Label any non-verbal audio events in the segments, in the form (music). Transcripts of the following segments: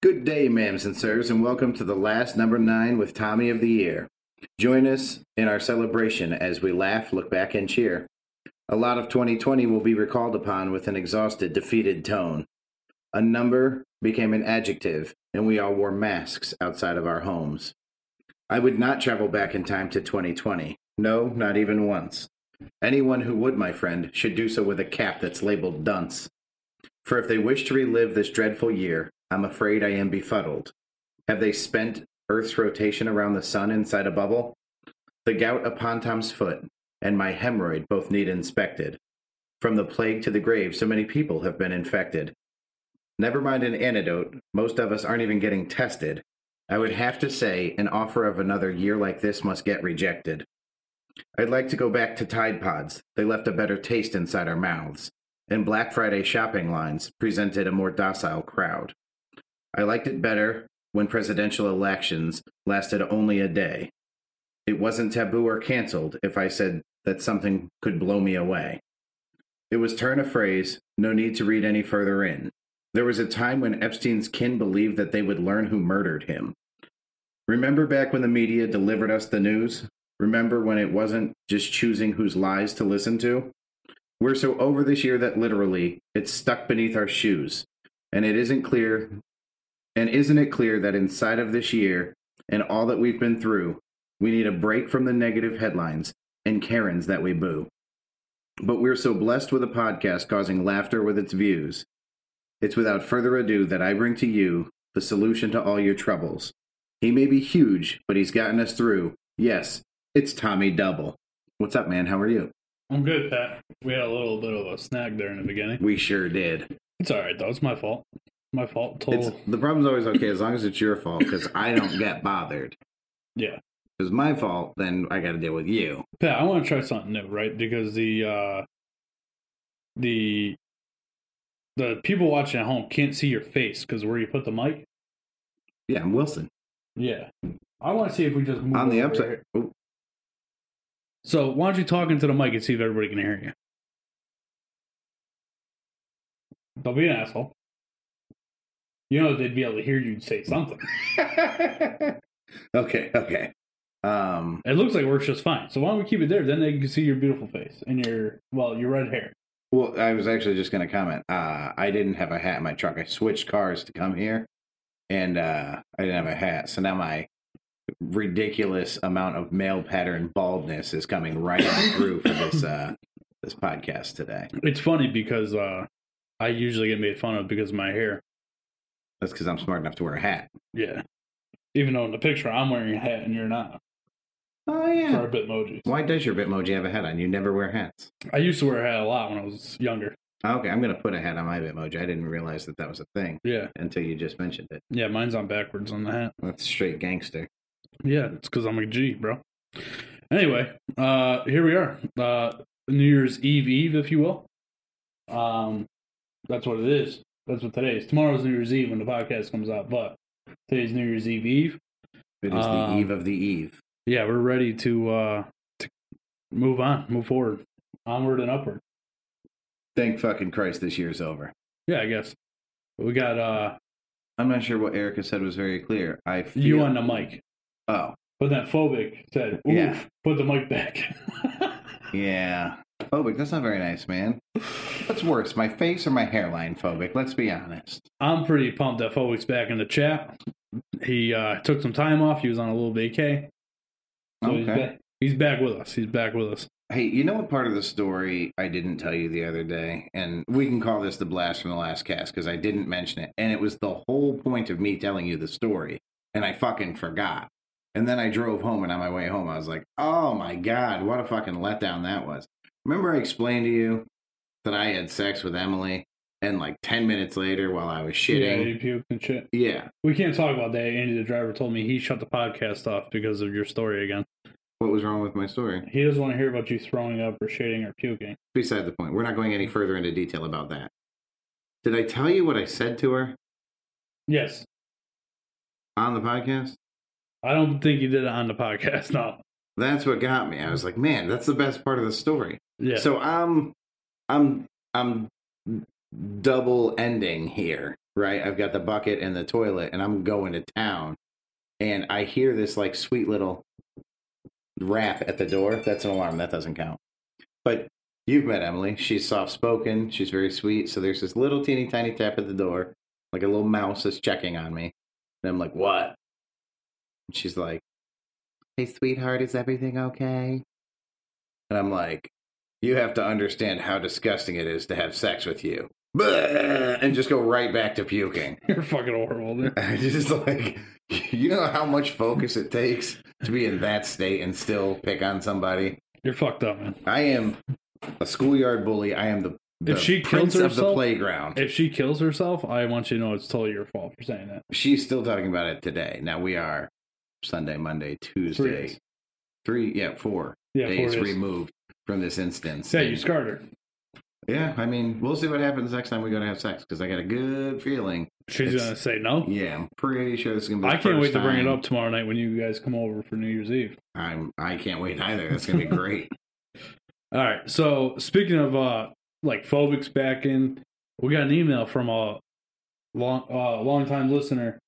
Good day, ma'ams and sirs, and welcome to the last number nine with Tommy of the Year. Join us in our celebration as we laugh, look back, and cheer. A lot of 2020 will be recalled upon with an exhausted, defeated tone. A number became an adjective, and we all wore masks outside of our homes. I would not travel back in time to 2020. No, not even once. Anyone who would, my friend, should do so with a cap that's labeled dunce. For if they wish to relive this dreadful year, I'm afraid I am befuddled. Have they spent Earth's rotation around the sun inside a bubble? The gout upon Tom's foot and my hemorrhoid both need inspected. From the plague to the grave, so many people have been infected. Never mind an antidote, most of us aren't even getting tested. I would have to say an offer of another year like this must get rejected. I'd like to go back to Tide Pods. They left a better taste inside our mouths and Black Friday shopping lines presented a more docile crowd. I liked it better when presidential elections lasted only a day. It wasn't taboo or canceled if I said that something could blow me away. It was turn a phrase, no need to read any further in. There was a time when Epstein's kin believed that they would learn who murdered him. Remember back when the media delivered us the news? Remember when it wasn't just choosing whose lies to listen to? We're so over this year that literally it's stuck beneath our shoes. And it isn't clear and isn't it clear that inside of this year and all that we've been through, we need a break from the negative headlines and Karens that we boo. But we're so blessed with a podcast causing laughter with its views. It's without further ado that I bring to you the solution to all your troubles. He may be huge, but he's gotten us through. Yes, it's Tommy Double. What's up, man? How are you? I'm good, Pat. We had a little bit of a snag there in the beginning. We sure did. It's all right though. It's my fault. My fault. Total. It's, the problem's always okay as long as it's your fault because I don't get bothered. yeah, If it's my fault, then I got to deal with you. Pat. I want to try something new, right? Because the uh the the people watching at home can't see your face because where you put the mic. Yeah, I'm Wilson. Yeah, I want to see if we just move On the upside. here. Oh, So why don't you talk into the mic and see if everybody can hear you? Don't be an asshole. You know they'd be able to hear you say something. (laughs) okay, okay. Um, It looks like it works just fine. So why don't we keep it there? Then they can see your beautiful face and your well, your red hair. well, I was actually just going to comment. Uh, I didn't have a hat in my truck. I switched cars to come here, and uh, I didn't have a hat. So now my ridiculous amount of male pattern baldness is coming right on (coughs) through for this uh, this podcast today. It's funny because uh, I usually get made fun of because of my hair. That's because I'm smart enough to wear a hat. Yeah. Even though in the picture I'm wearing a hat and you're not. Oh For yeah. our Bitmojis. Why does your Bitmoji have a hat on? You never wear hats. I used to wear a hat a lot when I was younger. Okay, I'm gonna put a hat on my Bitmoji. I didn't realize that that was a thing Yeah. until you just mentioned it. Yeah, mine's on backwards on the hat. That's straight gangster. Yeah, it's because I'm a G, bro. Anyway, uh, here we are. Uh, New Year's Eve Eve, if you will. Um, that's what it is. That's what today is. Tomorrow's New Year's Eve when the podcast comes out, but today's New Year's Eve Eve. It is Um, the eve of the eve. Yeah, we're ready to uh to move on, move forward, onward and upward. Thank fucking Christ, this year's over. Yeah, I guess we got uh I'm not sure what Erica said was very clear. I feel you on the mic, Oh, but that phobic said, "Oof, Yeah. put the mic back." (laughs) yeah. Phobic. That's not very nice, man. What's worse, my face or my hairline? Phobic. Let's be honest. I'm pretty pumped that phobic's back in the chat. He uh took some time off. He was on a little vacay. So he's, Okay. back, he's back with us. He's back with us. Hey, you know what part of the story I didn't tell you the other day? And we can call this the blast from the last cast because I didn't mention it. And it was the whole point of me telling you the story. And I fucking forgot. And then I drove home, and on my way home, I was like, oh my God, what a fucking letdown that was. Remember, I explained to you that I had sex with Emily, and like 10 minutes later, while I was Yeah, shitting. he puked and shit. Yeah. We can't talk about that. Andy, the driver, told me he shut the podcast off because of your story again. What was wrong with my story? He doesn't want to hear about you throwing up or shitting or puking. Beside the point. We're not going any further into detail about that. Did I tell you what I said to her Yes, on the podcast? I don't think you did it on the (laughs) podcast. No. That's what got me. I was like, man, that's the best part of the story. Yeah. So I'm I'm I'm double ending here, right? I've got the bucket and the toilet, and I'm going to town, and I hear this like sweet little rap at the door. That's an alarm. That doesn't count. But you've met Emily. She's soft spoken. She's very sweet. So there's this little teeny tiny tap at the door, like a little mouse is checking on me. And I'm like, what? And she's like, hey, sweetheart, is everything okay? And I'm like, you have to understand how disgusting it is to have sex with you. And just go right back to puking. (laughs) You're fucking horrible, dude. (laughs) I just like, you know how much focus it takes to be in that state and still pick on somebody? You're fucked up, man. I am a schoolyard bully. I am the, the If she prince kills of the herself- playground. If she kills herself, I want you to know it's totally your fault for saying that. She's still talking about it today. Now we are Sunday, Monday, Tuesday. days. Three, yeah, four Yeah, four days days. removed from this instance. Yeah, you scarred her. yeah, I mean, we'll see what happens next time we go to have sex because I got a good feeling. She's It's- gonna say no. Yeah, I'm pretty sure this is gonna be. I can't wait to bring it up tomorrow night when you guys come over for New Year's Eve. I'm. I can't wait either. That's gonna be (laughs) great. All right. So speaking of uh like phobics back in, we got an email from a long uh long time listener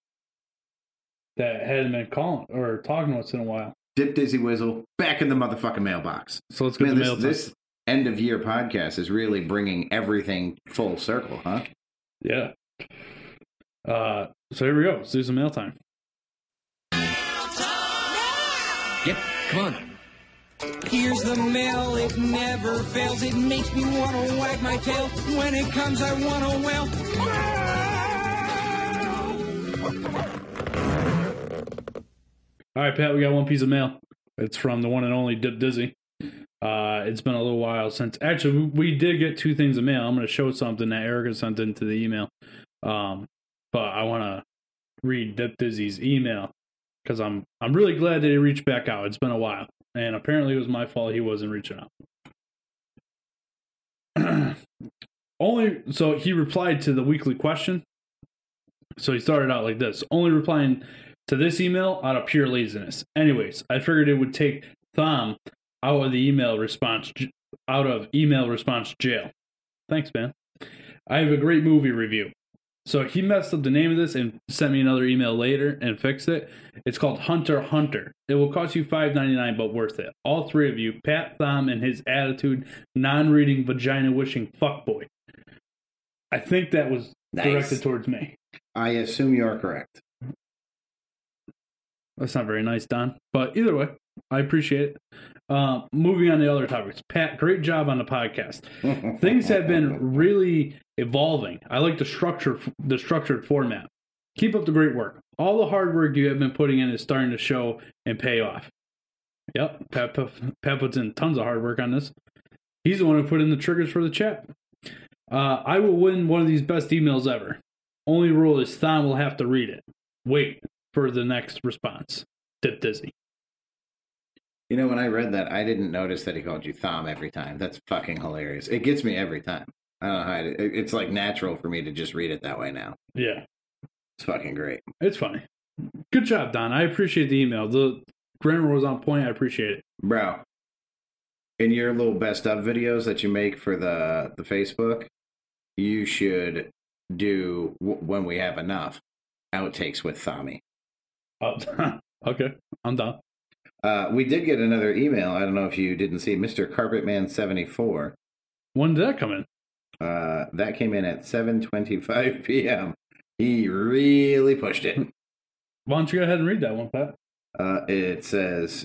that hadn't been calling or talking to us in a while. Dip Dizzy Whizzle back in the motherfucking mailbox. So let's get Man, the this, mail time. this end of year podcast is really bringing everything full circle, huh? Yeah. Uh so here we go. Let's do some mail time. Yep, come on. Here's the mail, it never fails. It makes me want to wag my tail. When it comes, I want to well. All right, Pat, we got one piece of mail. It's from the one and only Dip Dizzy. Uh, it's been a little while since. Actually, we, did get two things of mail. I'm going to show something that Erica sent into the email. Um, but I want to read Dip Dizzy's email because I'm I'm really glad that he reached back out. It's been a while, and apparently it was my fault he wasn't reaching out. (clears throat) Only so he replied to the weekly question. So he started out like this: only replying to this email out of pure laziness. Anyways, I figured it would take Thom out of the email response out of email response jail. Thanks, man. I have a great movie review. So he messed up the name of this and sent me another email later and fixed it. It's called Hunter Hunter. It will cost you five ninety nine, but worth it. All three of you, Pat Thom and his attitude, non reading, vagina wishing fuckboy. I think that was Nice. directed towards me. I assume you are correct. That's not very nice, Don. But either way, I appreciate it. Uh, moving on to other topics. Pat, great job on the podcast. (laughs) Things have been really evolving. I like the structure, the structured format. Keep up the great work. All the hard work you have been putting in is starting to show and pay off. Yep, Pat, Pat puts in tons of hard work on this. He's the one who put in the triggers for the chat. Uh, I will win one of these best emails ever. Only rule is Thom will have to read it. Wait for the next response. Dip dizzy. You know, when I read that, I didn't notice that he called you Thom every time. That's fucking hilarious. It gets me every time. I don't know how it, it's like natural for me to just read it that way now. Yeah, It's fucking great. it's funny. Good job, Don. I appreciate the email. The grammar was on point. I appreciate it. Bro, in your little best of videos that you make for the the Facebook, you should do when we have enough outtakes with Thami. Oh, (laughs) okay, I'm done. Uh, we did get another email. I don't know if you didn't see Mr. Carpetman seventy four. When did that come in? Uh, that came in at seven twenty five (laughs) p.m. He really pushed it. Why don't you go ahead and read that one, Pat? Uh, it says,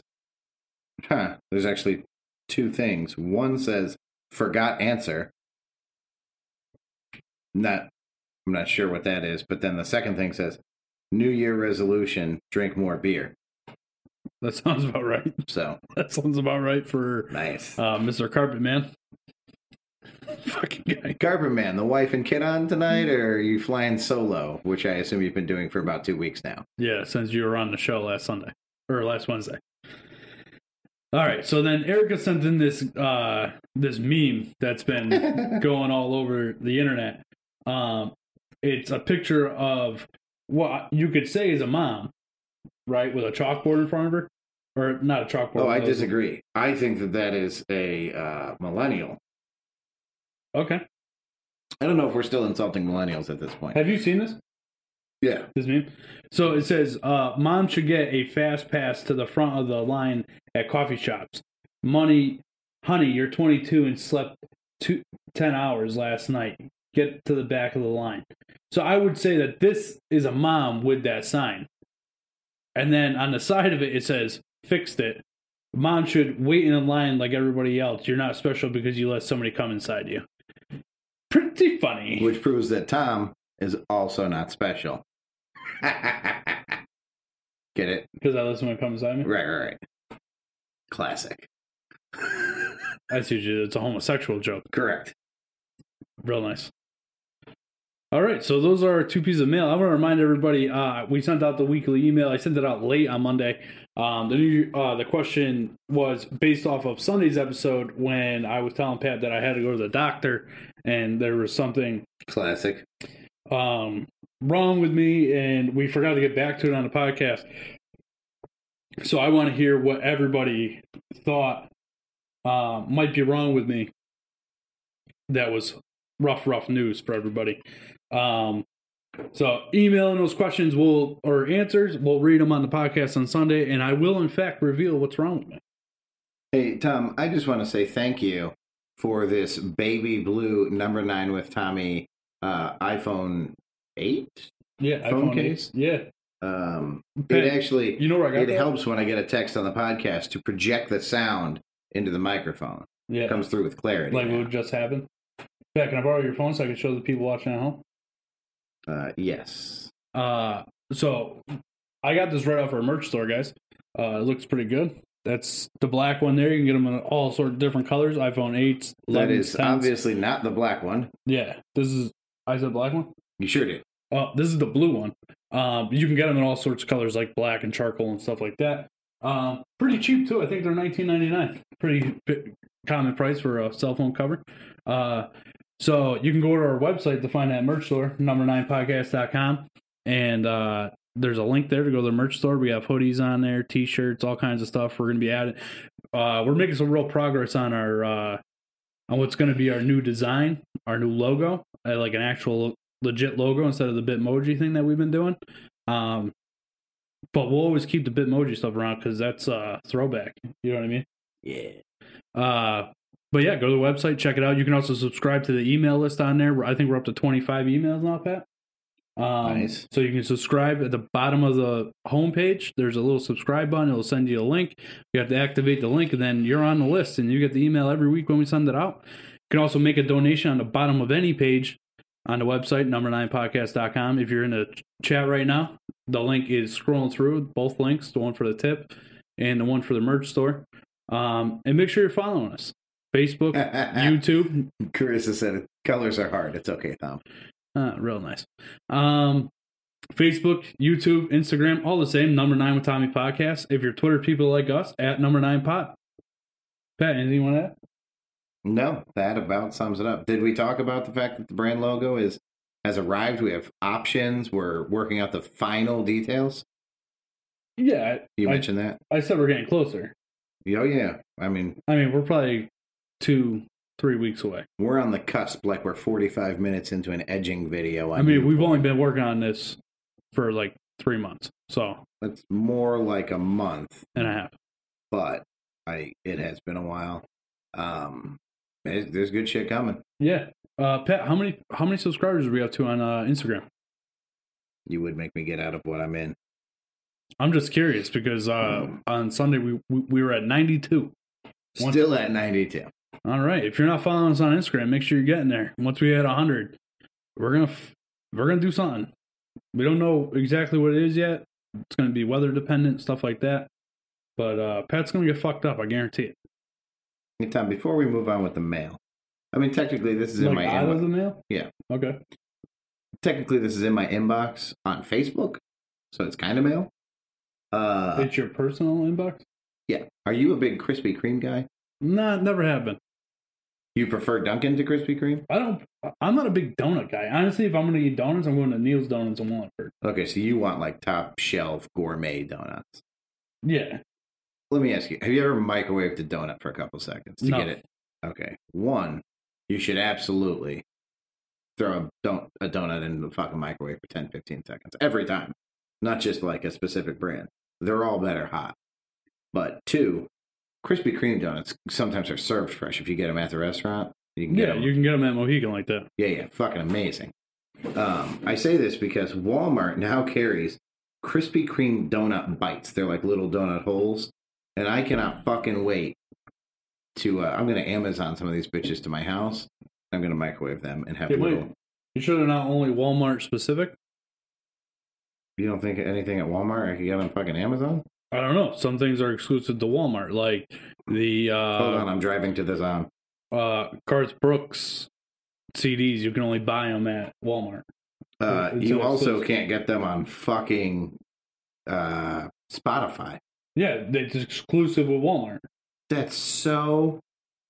huh, there's actually two things. One says, forgot answer. Not, I'm not sure what that is. But then the second thing says, New Year resolution, drink more beer. That sounds about right. So That sounds about right for nice. uh, Mr. Carpet Man. Fucking guy. Carpet Man, the wife and kid on tonight, or are you flying solo? Which I assume you've been doing for about two weeks now. Yeah, since you were on the show last Sunday or last Wednesday. All right, so then Erica sent in this uh this meme that's been (laughs) going all over the internet. Um it's a picture of what you could say is a mom, right, with a chalkboard in front of her, or not a chalkboard. Oh, I disagree. I think that that is a uh, millennial. Okay, I don't know if we're still insulting millennials at this point. Have you seen this? Yeah. This meme. So it says, uh, "Mom should get a fast pass to the front of the line at coffee shops." Money, honey, you're 22 and slept two, 10 hours last night. Get to the back of the line. So I would say that this is a mom with that sign. And then on the side of it, it says, "Fixed it." Mom should wait in a line like everybody else. You're not special because you let somebody come inside you. Pretty funny. Which proves that Tom is also not special. (laughs) Get it? Because I let someone come inside me. Right, right, right. Classic. (laughs) That's usually it's a homosexual joke. Correct. Real nice. All right, so those are two pieces of mail. I want to remind everybody uh, we sent out the weekly email. I sent it out late on Monday. Um, the new uh, the question was based off of Sunday's episode when I was telling Pat that I had to go to the doctor and there was something Classic. um, wrong with me, and we forgot to get back to it on the podcast. So I want to hear what everybody thought uh, might be wrong with me. That was rough, rough news for everybody. Um, so emailing those questions will or answers, we'll read them on the podcast on Sunday, and I will in fact reveal what's wrong with me. Hey, Tom, I just want to say thank you for this baby blue number nine with Tommy uh, iPhone 8. Yeah, Phone iPhone eight. case? Yeah, Um, it actually you know where I got it that? helps when I get a text on the podcast to project the sound into the microphone. Yeah, It comes through with clarity. like now. what just happened. Yeah, can I borrow your phone so I can show the people watching at home? Uh, yes. Uh, so I got this right off our merch store, guys. Uh, it looks pretty good. That's the black one there. You can get them in all sorts of different colors. iPhone 8s, 11s, That is 10s. obviously not the black one. Yeah, this is. I said black one. You sure did. Oh, this is the blue one. Um, you can get them in all sorts of colors like black and charcoal and stuff like that. Um, pretty cheap too. I think they're nineteen ninety nine. Pretty common price for a cell phone cover. Uh, so you can go to our website to find that merch store, number nine podcast.com. And uh, there's a link there to go to the merch store. We have hoodies on there, t shirts, all kinds of stuff. We're going to be adding. Uh, we're making some real progress on our uh, on what's going to be our new design, our new logo, uh, like an actual legit logo instead of the Bitmoji thing that we've been doing. Um, but we'll always keep the Bitmoji stuff around because that's uh, throwback. You know what I mean? Yeah. Uh, but yeah, go to the website, check it out. You can also subscribe to the email list on there. I think we're up to 25 emails now, Pat. Um, Nice. So you can subscribe at the bottom of the homepage. There's a little subscribe button. It'll send you a link. You have to activate the link, and then you're on the list, and you get the email every week when we send it out. You can also make a donation on the bottom of any page on the website, number9podcast.com. If you're in the chat right now, the link is scrolling through both links, the one for the tip and the one for the merch store. Um, and make sure you're following us. Facebook, (laughs) YouTube, Carissa said it colors are hard. It's okay, Tom. uh, real nice. Um, Facebook, YouTube, Instagram, all the same. Number nine with Tommy podcast. If you're Twitter people like us, at number nine pot. Pat, anything you want to add? No, that about sums it up. Did we talk about the fact that the brand logo is has arrived? We have options. We're working out the final details. Yeah, You I, mentioned that. I said we're getting closer. Oh yeah. I mean, I mean, we're probably two, three weeks away. we're on the cusp. Like we're 45 minutes into an edging video. I mean, we've only been working on this for like three months, so It's more like a month, and a half. but I it has been a while. Um, there's there's good shit coming. Yeah. Uh, Pat, how many how many subscribers are we up to on uh, Instagram? You would make me get out of what I'm in. I'm just curious because uh, on Sunday we, we we were at 92. Once- Still at 92. All right. If you're not following us on Instagram, make sure you're getting there. Once we hit 100, we're gonna f- we're gonna do something. We don't know exactly what it is yet. It's gonna be weather dependent, stuff like that. But uh, Pat's gonna get fucked up. I guarantee it. Hey, Tom, before we move on with the mail, I mean, technically this is in my of inbox. the mail. Yeah. Okay. Technically, this is in my inbox on Facebook, so it's kind of mail. Uh, it's your personal inbox. yeah. Are you a big Krispy Kreme guy? Nah, never have been. You prefer Dunkin' to Krispy Kreme? I don't. I'm not a big donut guy. Honestly, if I'm gonna eat donuts, I'm going to Neil's Donuts in Wallingford. Okay, so you want like top shelf gourmet donuts. Yeah. Let me ask you: Have you ever microwaved a donut for a couple seconds to No. get it? Okay. One, you should absolutely throw a, don- a donut in the fucking microwave for 10, 15 seconds every time. Not just like a specific brand. They're all better hot. But two, Krispy Kreme donuts sometimes are served fresh. If you get them at the restaurant, you can get Yeah, them. you can get them at Mohegan like that. Yeah, yeah, fucking amazing. Um, I say this because Walmart now carries Krispy Kreme donut bites. They're like little donut holes, and I cannot fucking wait to. Uh, I'm gonna Amazon some of these bitches to my house. I'm gonna microwave them and have Yeah, wait. little. You sure they're not only Walmart specific? You don't think anything at Walmart I could get on fucking Amazon? I don't know. Some things are exclusive to Walmart, like the Hold on, uh, I'm driving to the zone. uh, Garth Brooks CDs. You can only buy them at Walmart. Uh, It's you also can't get them on fucking uh, Spotify. Yeah, it's exclusive with Walmart. That's so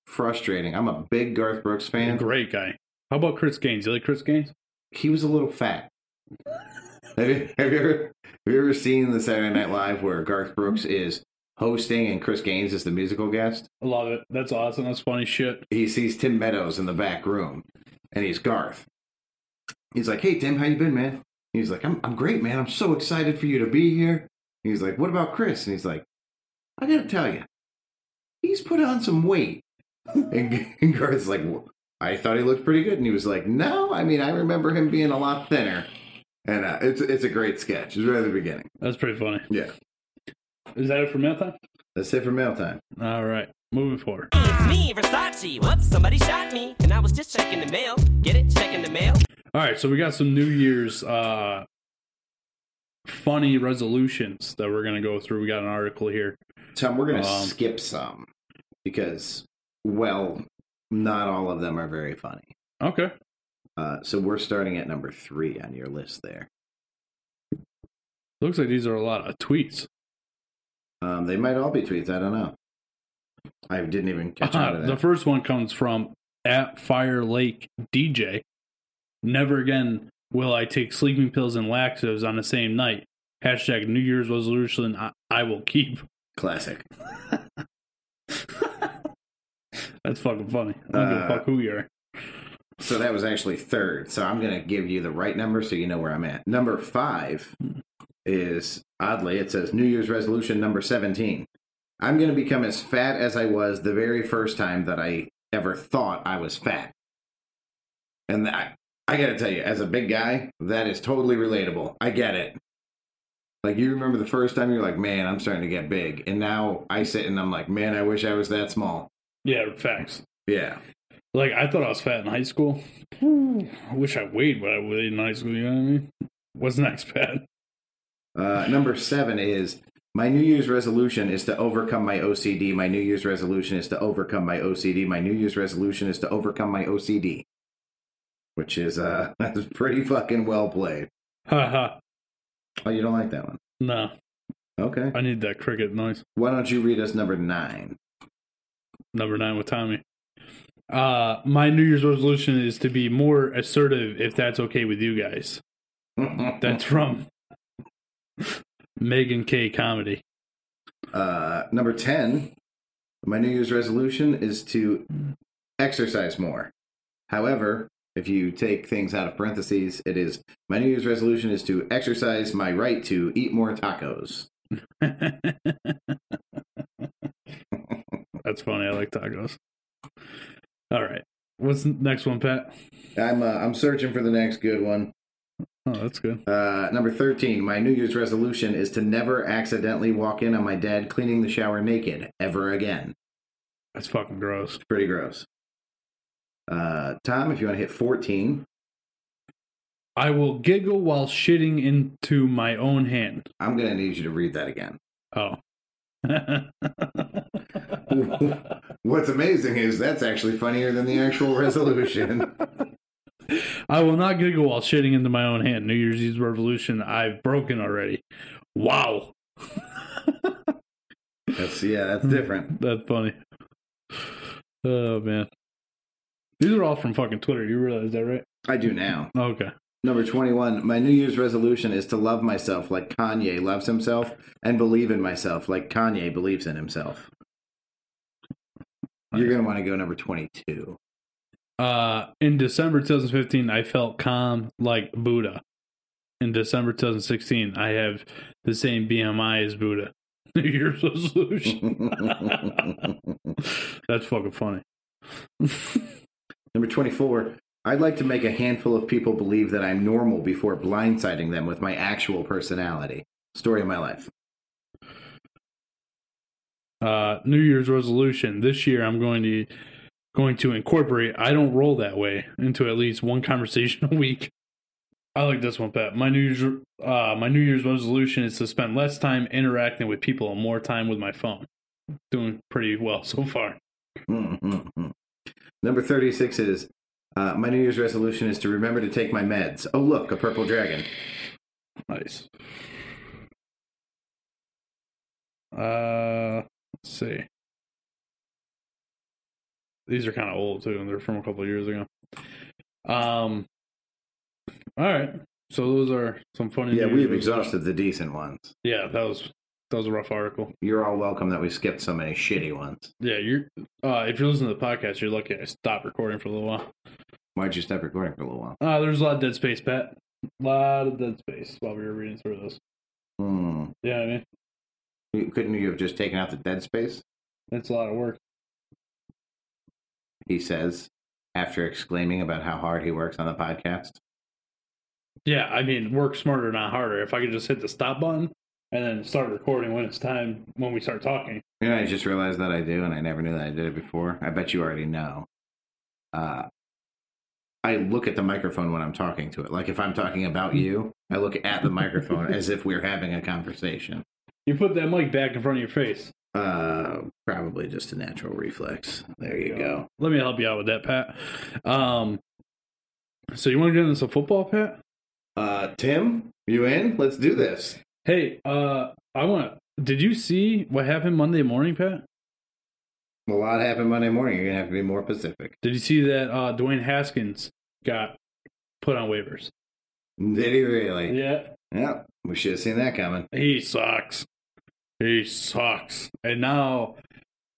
frustrating. I'm a big Garth Brooks fan. Great guy. How about Chris Gaines? You like Chris Gaines? he was a little fat. (laughs) have, you, have you ever have you ever seen the Saturday Night Live where Garth Brooks is hosting and Chris Gaines is the musical guest? I love it. That's awesome. That's funny shit. He sees Tim Meadows in the back room, and he's Garth. He's like, "Hey Tim, how you been, man?" He's like, "I'm I'm great, man. I'm so excited for you to be here." He's like, "What about Chris?" And he's like, "I gotta tell you, he's put on some weight." (laughs) And, and Garth's like, "I thought he looked pretty good," and he was like, "No, I mean, I remember him being a lot thinner." And uh, it's it's a great sketch. It's right at the beginning. That's pretty funny. Yeah, Is that it for mail time? that's it for mail time. All right. Moving forward. It's me, Versace. Whoops, somebody shot me. And I was just checking the mail. Get it? Checking the mail. All right. So we got some New Year's uh, funny resolutions that we're going to go through. We got an article here. Tom, we're gonna Um, skip some because, well, not all of them are very funny. Okay. Uh, so we're starting at number three on your list there. Looks like these are a lot of tweets. Um, they might all be tweets. I don't know. I didn't even catch that. the first one comes from at Fire Lake DJ. Never again will I take sleeping pills and laxatives on the same night. Hashtag New Year's resolution I, I will keep. Classic. (laughs) That's fucking funny. I don't give a Uh, fuck who you are. So that was actually third. So I'm going to give you the right number so you know where I'm at. Number five is oddly, it says New Year's resolution number 17. I'm going to become as fat as I was the very first time that I ever thought I was fat. And I, I got to tell you, as a big guy, that is totally relatable. I get it. Like, you remember the first time you're like, man, I'm starting to get big. And now I sit and I'm like, man, I wish I was that small. Yeah, facts. Yeah. Like I thought I was fat in high school. I wish I weighed what I weighed in high school. You know what I mean? What's next, Pat? Uh, number seven is my New Year's resolution is to overcome my OCD. My New Year's resolution is to overcome my OCD. My New Year's resolution is to overcome my OCD, which is uh, (laughs) that's pretty fucking well played. Ha ha. Oh, you don't like that one? No, Okay. I need that cricket noise. Why don't you read us number nine? Number nine with Tommy. Uh, my New Year's resolution is to be more assertive, if that's okay with you guys. (laughs) That's from Megan K. Comedy. uh, number ten. My New Year's resolution is to exercise more. However, if you take things out of parentheses, it is my New Year's resolution is to exercise my right to eat more tacos. (laughs) That's funny. I like tacos. All right. What's the next one, Pat? I'm uh, I'm searching for the next good one. Oh, that's good. Uh, number thirteen. My New Year's resolution is to never accidentally walk in on my dad cleaning the shower naked ever again. That's fucking gross. Pretty gross. Uh, Tom, if you want to hit fourteen, I will giggle while shitting into my own hand. I'm gonna need you to read that again. Oh. (laughs) (laughs) What's amazing is that's actually funnier than the actual resolution. I will not giggle while shitting into my own hand. New Year's Eve revolution I've broken already. Wow. (laughs) That's yeah, that's different. (laughs) That's funny. Oh man. These are all from fucking Twitter. You realize that, right? I do now. Okay. Number 21. My New Year's resolution is to love myself like Kanye loves himself and believe in myself like Kanye believes in himself. You're going to want to go number 22. Uh, in December 2015, I felt calm like Buddha. In December 2016, I have the same BMI as Buddha. (laughs) New Year's resolution. (laughs) (laughs) That's fucking funny. Number 24. I'd like to make a handful of people believe that I'm normal before blindsiding them with my actual personality. Story of my life. Uh, New Year's resolution. This year, I'm going to going to incorporate. I don't roll that way into at least one (laughs) conversation a week. I like this one, Pat. My New Year's uh, my New Year's resolution is to spend less time interacting with people and more time with my phone. Doing pretty well so far. Mm-hmm. Number 36 is uh, my New Year's resolution is to remember to take my meds. Oh, look, a purple dragon. Nice. Uh, see. These are kind of old too, and they're from a couple years ago. Um. All right, so those are some funny. Yeah, we've exhausted the decent ones. Yeah, that was that was a rough article. You're all welcome that we skipped so many shitty ones. Yeah, you're. Uh, if you're listening to the podcast, you're lucky I stopped recording for a little while. Why'd you stop recording for a little while? Uh, there's a lot of dead space, Pat. A lot of dead space while we were reading through this. Hmm. Yeah, I mean, You- Couldn't you have just taken out the dead space? it's a lot of work. He says, after exclaiming about how hard he works on the podcast. Yeah, I mean, work smarter, not harder. If I could just hit the stop button and then start recording when it's time when we start talking. You know, I just realized that I do, and I never knew that I did it before. I bet you already know. Uh, I look at the microphone when I'm talking to it. Like if I'm talking about (laughs) you, I look at the microphone as if we're having a conversation. You put that mic back in front of your face. Uh, probably just a natural reflex. There you go. Let me help you out with that, Pat. Um, so you want to get into some football, Pat? Uh, Tim, you in? Let's do this. Hey, uh, I want. Did you see what happened Monday morning, Pat? A lot happened Monday morning. You're gonna have to be more specific. Did you see that uh, Dwayne Haskins got put on waivers? Did he really? Yeah, Yeah, we should have seen that coming. he sucks. He sucks. And now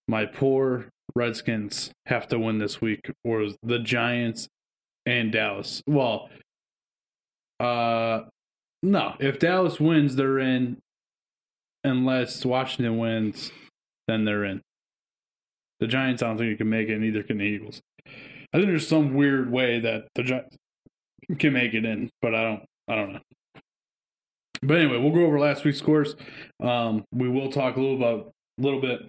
my poor Redskins have to win this week, or the Giants and Dallas. Well, uh, no. If Dallas wins, they're in. Unless Washington wins, then they're in. The Giants, I don't think you can make it, neither can the Eagles. I think there's some weird way that the Giants can make it in, but I don't. I don't know. But anyway, we'll go over last week's scores. Um, we will talk a little about a little bit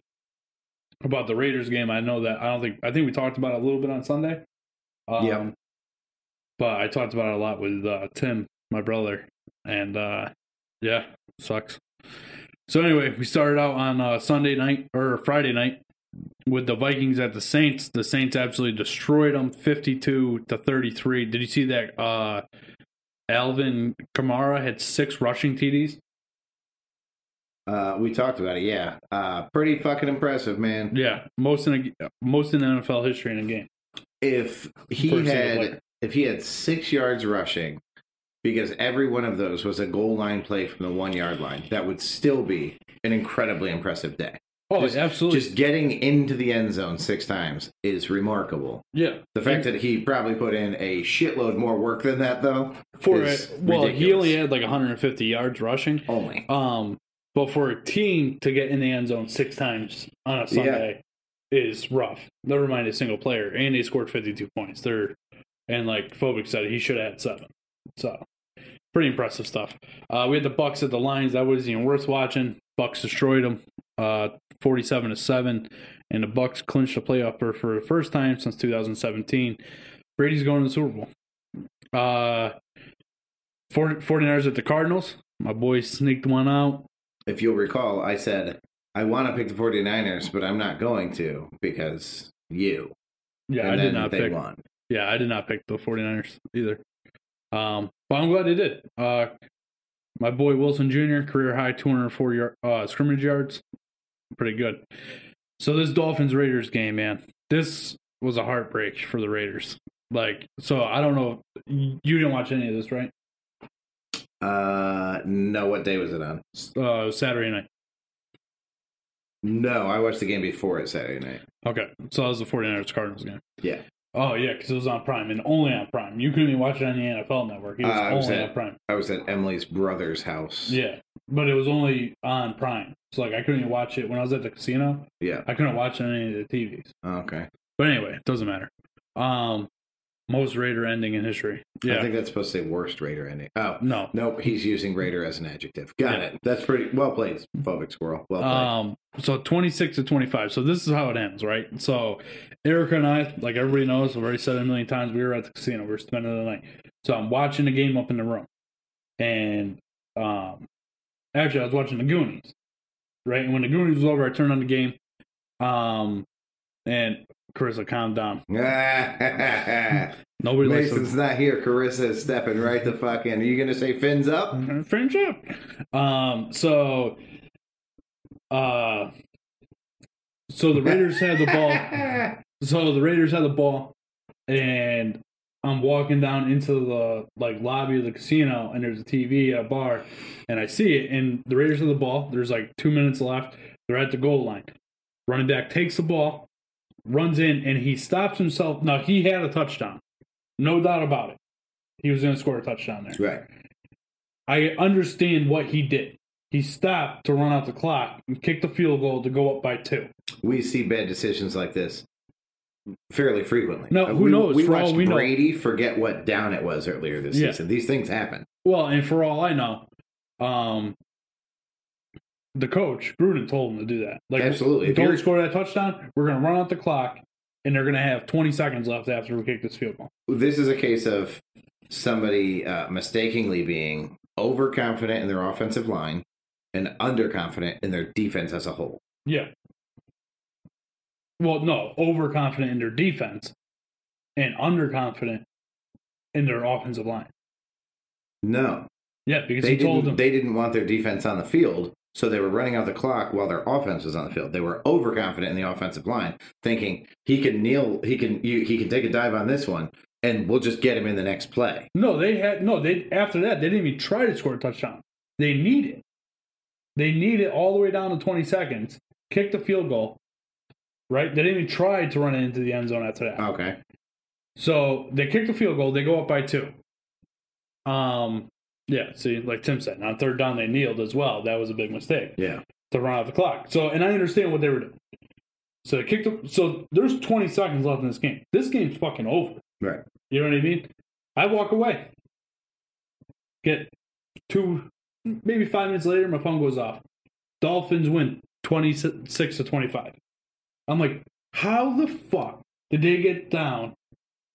about the Raiders game. I know that I don't think I think we talked about it a little bit on Sunday. Um, Yeah. But I talked about it a lot with uh, Tim, my brother, and uh, yeah, sucks. So anyway, we started out on uh, Sunday night or Friday night with the Vikings at the Saints. The Saints absolutely destroyed them, fifty-two to thirty-three. Did you see that? Alvin Kamara had six rushing TDs. Uh, we talked about it. Yeah, uh, pretty fucking impressive, man. Yeah, most in a, most in NFL history in a game. If he single had, if he had six yards rushing, because every one of those was a goal line play from the one yard line, that would still be an incredibly impressive day. Oh, Just- absolutely. Just getting into the end zone six times is remarkable. yeah. The fact that he probably put in a shitload more work than that, though, for it, well, he only had like 150 yards rushing. only. Um, but for a team to get in the end zone six times on a Sunday is rough. Never mind a single player, and they scored 52 points. They're and like Phobic said, he should have had seven. So pretty impressive stuff. Uh, we had the Bucks at the Lions. That wasn't even worth watching. Bucks destroyed them, uh, 47 to seven, and the Bucks clinched the playoff berth for the first time since 2017. Brady's going to the Super Bowl. Uh, 40, 49ers at the Cardinals. My boys sneaked one out. If you'll recall, I said I want to pick the 49ers, but I'm not going to because you. Yeah, and I did not pick. won. Yeah, I did not pick the 49ers either. Um, but I'm glad they did. Uh, my boy Wilson Jr. career high 204 yard, uh, scrimmage yards, pretty good. So this Dolphins Raiders game, man, this was a heartbreak for the Raiders. Like, so I don't know. You didn't watch any of this, right? Uh, no. What day was it on? Uh, Saturday night. No, I watched the game before it Saturday night. Okay, so that was the 49ers Cardinals game. Yeah. Oh yeah, because it was on Prime and only on Prime. You couldn't even watch it on the NFL Network. It was Uh, I was only at- on Prime. I was at Emily's brother's house. Yeah, but it was only on Prime. So like I couldn't even watch it when I was at the casino. Yeah. I couldn't watch it on any of the TVs. Okay. But anyway, it doesn't matter. Um, most Raider ending in history. Yeah. I think that's supposed to say worst Raider ending. Oh. no. Nope, he's using Raider as an adjective. Got Yeah. it. That's pretty well played, phobic squirrel. Well played. Um, so 26 to 25. So this is how it ends, right? So Erica and I, like everybody knows, I've already said it a million times, we were at the casino. We were spending the night. So I'm watching the game up in the room. And um, actually, I was watching the Goonies, right? And when the Goonies was over, I turned on the game. Um, and Carissa, calm down. (laughs) Nobody Mason's not here. Carissa is stepping right the fuck in. Are you gonna say fins up? friendship. Um, so, uh, so the Raiders had the ball. (laughs) So the Raiders had the ball, and I'm walking down into the like lobby of the casino, and there's a TV at a bar, and I see it, and the Raiders have the ball. There's like two minutes left. They're at the goal line. Running back takes the ball, runs in, and he stops himself. Now he had a touchdown, no doubt about it. He was going to score a touchdown there. Right. I understand what he did. He stopped to run out the clock and kick the field goal to go up by two. We see bad decisions like this fairly frequently. No, Uh, who we, knows? We For all watched we know- Brady forget what down it was earlier this Yeah. season. These things happen. Well, and for all I know, um, the coach Gruden told him to do that. Like, Absolutely. If don't score that touchdown. We're going to run out the clock, and they're going to have 20 seconds left after we kick this field goal. This is a case of somebody uh, mistakenly being overconfident in their offensive line and underconfident in their defense as a whole. Yeah. Well, no, overconfident in their defense and underconfident in their offensive line. No, Yeah, because they he told them. They didn't want their defense on the field, so they were running out the clock while their offense was on the field. They were overconfident in the offensive line, thinking he can kneel, he can, you, he can take a dive on this one, and we'll just get him in the next play. No, they had no. They after that they didn't even try to score a touchdown. They need it. They need it all the way down to twenty seconds. Kick the field goal. Right? They didn't even try to run it into the end zone after that. Okay. So they kick the field goal. They go up by two. Um. Yeah. See, like Tim said, on third down they kneeled as well. That was a big mistake Yeah. to run out the clock. So, and I understand what they were doing. So they kicked. The, so there's 20 seconds left in this game. This game's fucking over. Right. You know what I mean? I walk away. Get two, maybe five minutes later, my phone goes off. Dolphins win 26 to 25. I'm like, how the fuck did they get down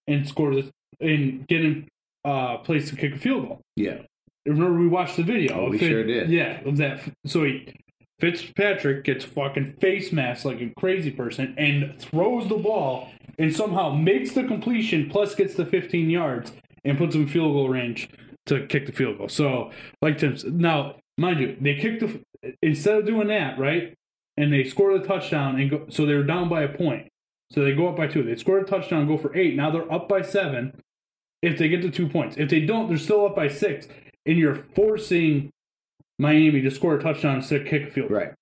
and score this and get in uh, place to kick a field goal? Yeah. Remember, we watched the video. Oh, we sure did. Yeah, of that. So he, Fitzpatrick gets fucking face masked like a crazy person and throws the ball and somehow makes the completion plus gets the 15 yards and puts him in field goal range to kick the field goal. So, like Tim now, mind you, they kicked the, instead of doing that, right? And they score the touchdown and go, so they're down by a point. So they go up by two. They score a touchdown, go for eight. Now they're up by seven if they get to two points. If they don't, they're still up by six. And you're forcing Miami to score a touchdown instead of kick a field. Right.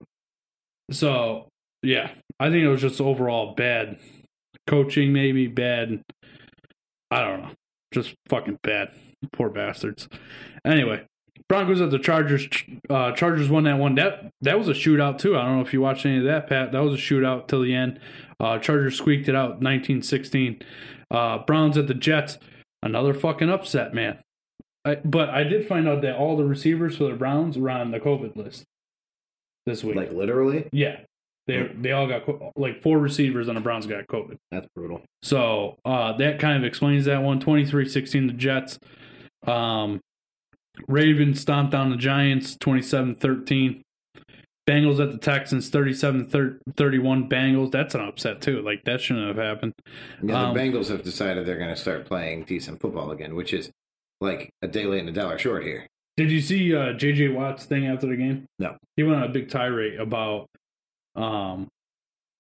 So yeah, I think it was just overall bad coaching, maybe bad. I don't know, just fucking bad. Poor bastards. Anyway, Broncos at the Chargers. Uh, Chargers won that one. That that was a shootout too. I don't know if you watched any of that, Pat. That was a shootout till the end. Uh, Chargers squeaked it out, 1916. Uh, Browns at the Jets. Another fucking upset, man. I, but I did find out that all the receivers for the Browns were on the COVID list this week. Like literally, Yeah, they they all got like four receivers on the Browns got COVID. that's brutal. So uh, that kind of explains that one. 23-16 the Jets. Um, Ravens stomped down the Giants 27-13. Bengals at the Texans 37-31 Bengals. That's an upset too. Like that shouldn't have happened. Yeah, Um, the Bengals have decided they're going to start playing decent football again, which is like a day late and a dollar short here. Did you see uh, JJ Watt's thing after the game? No. He went on a big tirade about um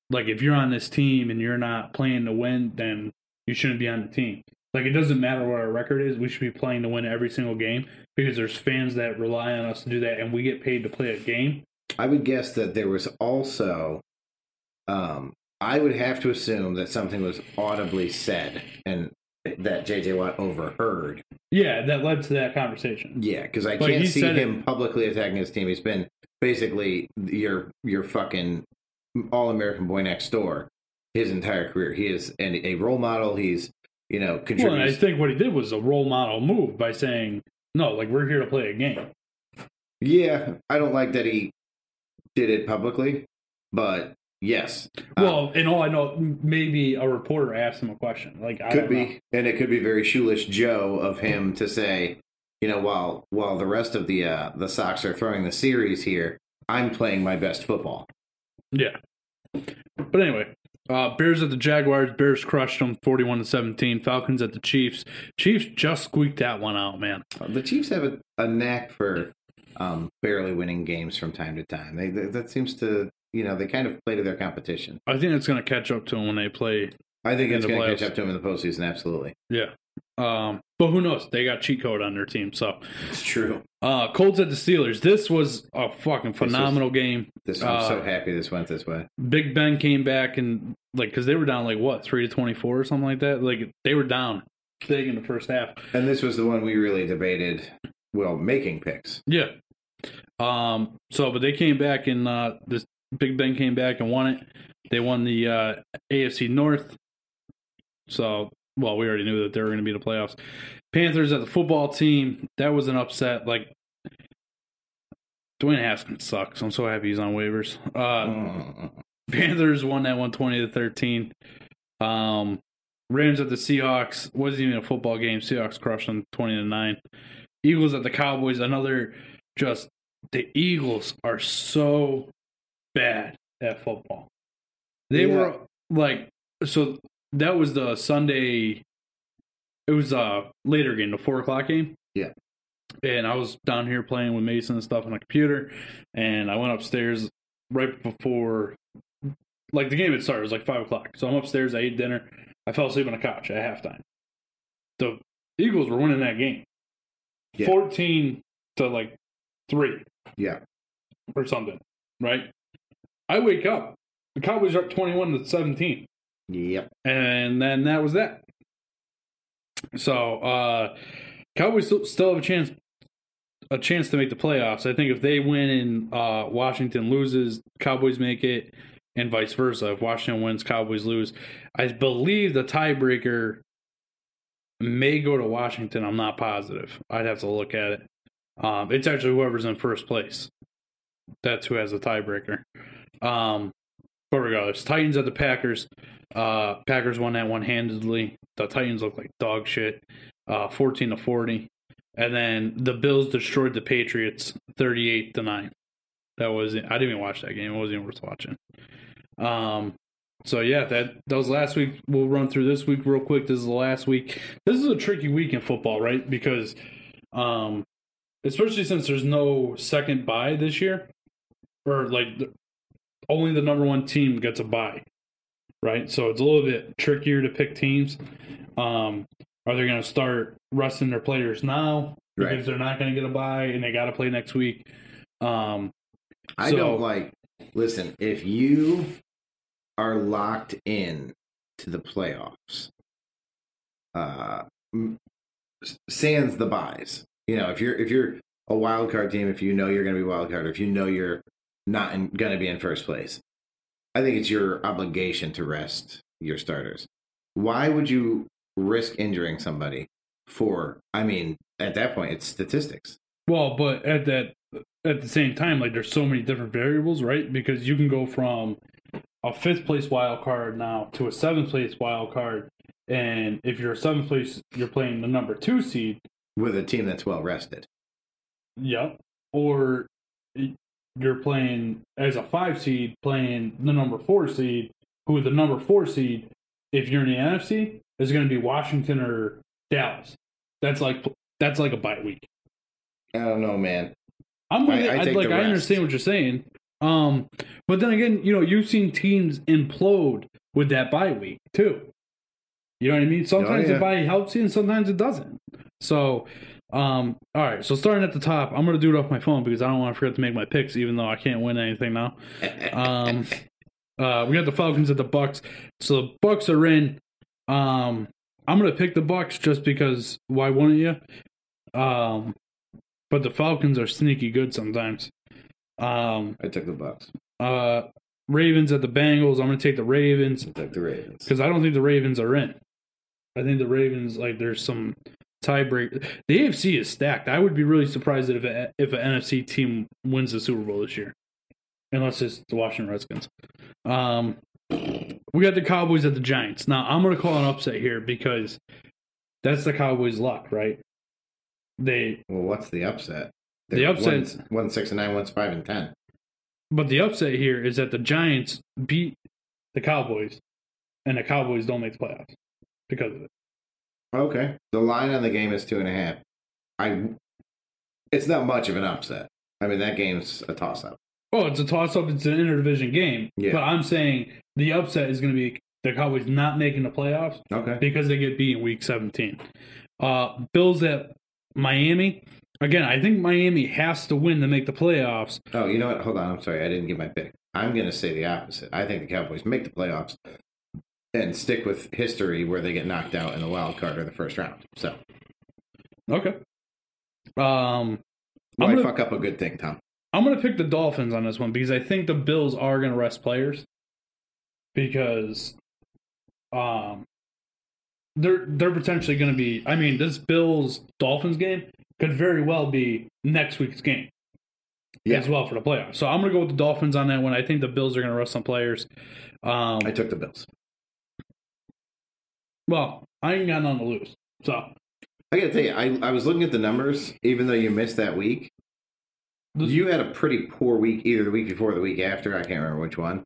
like if you're on this team and you're not playing to win, then you shouldn't be on the team. Like it doesn't matter what our record is, we should be playing to win every single game because there's fans that rely on us to do that and we get paid to play a game. I would guess that there was also um, I would have to assume that something was audibly said and that JJ Watt overheard. Yeah, that led to that conversation. Yeah, because I But can't see him publicly attacking his team. He's been basically your your fucking all American boy next door his entire career. He is an, a role model. He's you know Well, I contributes. think what he did was a role model move by saying, "No, like we're here to play a game." yeah, I don't like that he did it publicly, but yes, uh, Well, and all I know, maybe a reporter asked him a question. Like, I could be, know. and it could be very shoeless Joe of him to say, you know, while while the rest of the uh, the Sox are throwing the series here, I'm playing my best football. Yeah. But anyway, uh, Bears at the Jaguars. Bears crushed them, forty-one to seventeen. Falcons at the Chiefs. Chiefs just squeaked that one out, man. The Chiefs have a, a knack for um, barely winning games from time to time. They, that that seems to, you know, they kind of play to their competition. I think it's going to catch up to them when they play. I think it's going to catch up to them in the postseason. Absolutely, Yeah. Um, but who knows? They got cheat code on their team. So, it's true. uh, Colts at the Steelers. This was a fucking phenomenal game. This I'm Uh, so happy this went this way. Big Ben came back and like because they were down like what three to twenty four or something like that. Like they were down big in the first half. And this was the one we really debated. Well, making picks. Yeah. Um. So, but they came back and uh, this Big Ben came back and won it. They won the uh, AFC North. So, well, we already knew that they were going to be in the playoffs. Panthers at the football team. That was an upset. Like Dwayne Haskins sucks. I'm so happy he's on waivers. Uh. (laughs) Panthers won that one twenty to thirteen. Um, Rams at the Seahawks wasn't even a football game. Seahawks crushed them twenty to nine. Eagles at the Cowboys. Another just the Eagles are so bad at football. They Yeah. were like so that was the Sunday. It was a later game, the four o'clock game. Yeah. And I was down here playing with Mason and stuff on the computer, and I went upstairs right before like the game had started. It was like five o'clock. So I'm upstairs. I ate dinner. I fell asleep on the couch at halftime. The Eagles were winning that game, Yeah. fourteen to like three Yeah. or something. Right. I wake up. The Cowboys are up twenty-one to seventeen, Yep. and then that was that. So uh Cowboys still, still have a chance a chance to make the playoffs. I think if they win and uh, Washington loses, Cowboys make it, and vice versa. If Washington wins, Cowboys lose. I believe the tiebreaker may go to Washington. I'm not positive. I'd have to look at it. Um, it's actually whoever's in first place. That's who has the tiebreaker. Um, but regardless, Titans at the Packers. Uh, Packers won that one handedly. The Titans look like dog shit. Uh, 14 to 40. And then the Bills destroyed the Patriots 38 to 9. That was I didn't even watch that game. It wasn't even worth watching. Um so yeah, that that was last week. We'll run through this week real quick. This is the last week. This is a tricky week in football, right? Because um especially since there's no second bye this year or like only the number 1 team gets a bye. Right? So it's a little bit trickier to pick teams. Um are they going to start resting their players now because Right. they're not going to get a bye and they got to play next week? Um, I So- don't like. Listen, if you are locked in to the playoffs, uh, sans the byes. You know, if you're if you're a wild card team, if you know you're going to be wild card, if you know you're not going to be in first place, I think it's your obligation to rest your starters. Why would you risk injuring somebody for? I mean, at that point, it's statistics. well, but at that at the same time, like there's so many different variables, right? Because you can go from a fifth place wild card now to a seventh place wild card, and if you're a seventh place, you're playing the number two seed. with a team that's well rested. Yep. Or you're playing as a five seed, playing the number four seed, who the number four seed, if you're in the NFC, is going to be Washington or Dallas. That's like that's like a bye week. I don't know, man. I'm with I-. I like I understand what you're saying. Um, but then again, you know, you've seen teams implode with that bye week too. You know what I mean? Sometimes yeah. the bye helps you, and sometimes it doesn't. So, um, all right. So starting at the top, I'm gonna do it off my phone because I don't want to forget to make my picks, even though I can't win anything now. Um, (laughs) Uh, we got the Falcons at the Bucs. So the Bucs are in. Um, I'm gonna pick the Bucs just because. Why wouldn't you? Um, but the Falcons are sneaky good sometimes. Um, I took the Bucs. uh, Ravens at the Bengals. I'm gonna take the Ravens I took the Ravens. because I don't think the Ravens are in. I think the Ravens like there's some tiebreak. The AFC is stacked. I would be really surprised if a, if an NFC team wins the Super Bowl this year, unless it's the Washington Redskins. Um, we got the Cowboys at the Giants. Now I'm going to call an upset here because that's the Cowboys' luck, right? They, Well, what's the upset? The They're upset- One's, one's six and nine. One's five and ten. but the upset here is that the Giants beat the Cowboys, and the Cowboys don't make the playoffs because of it. Okay. The line on the game is two and a half. I. It's not much of an upset. I mean, that game's a toss up. Oh, it's a toss up. It's an interdivision game. Yeah. But I'm saying the upset is going to be the Cowboys not making the playoffs Okay. because they get beat in week 17. Uh, Bills at Miami. Again, I think Miami has to win to make the playoffs. Oh, you know what? Hold on. I'm sorry. I didn't get my pick. I'm going to say the opposite. I think the Cowboys make the playoffs and stick with history where they get knocked out in the wild card or the first round. So, Okay. Um, why I'm gonna- fuck up a good thing, Tom? I'm going to pick the Dolphins on this one because I think the Bills are going to rest players because um they're they're potentially going to be I mean this Bills Dolphins game could very well be next week's game Yeah. as well for the playoffs. So I'm going to go with the Dolphins on that one. I think the Bills are going to rest some players. Um I took the Bills. Well, I ain't got nothing to lose. So I got to tell you, I, I was looking at the numbers, even though you missed that week. You had a pretty poor week, either the week before or the week after. I can't remember which one.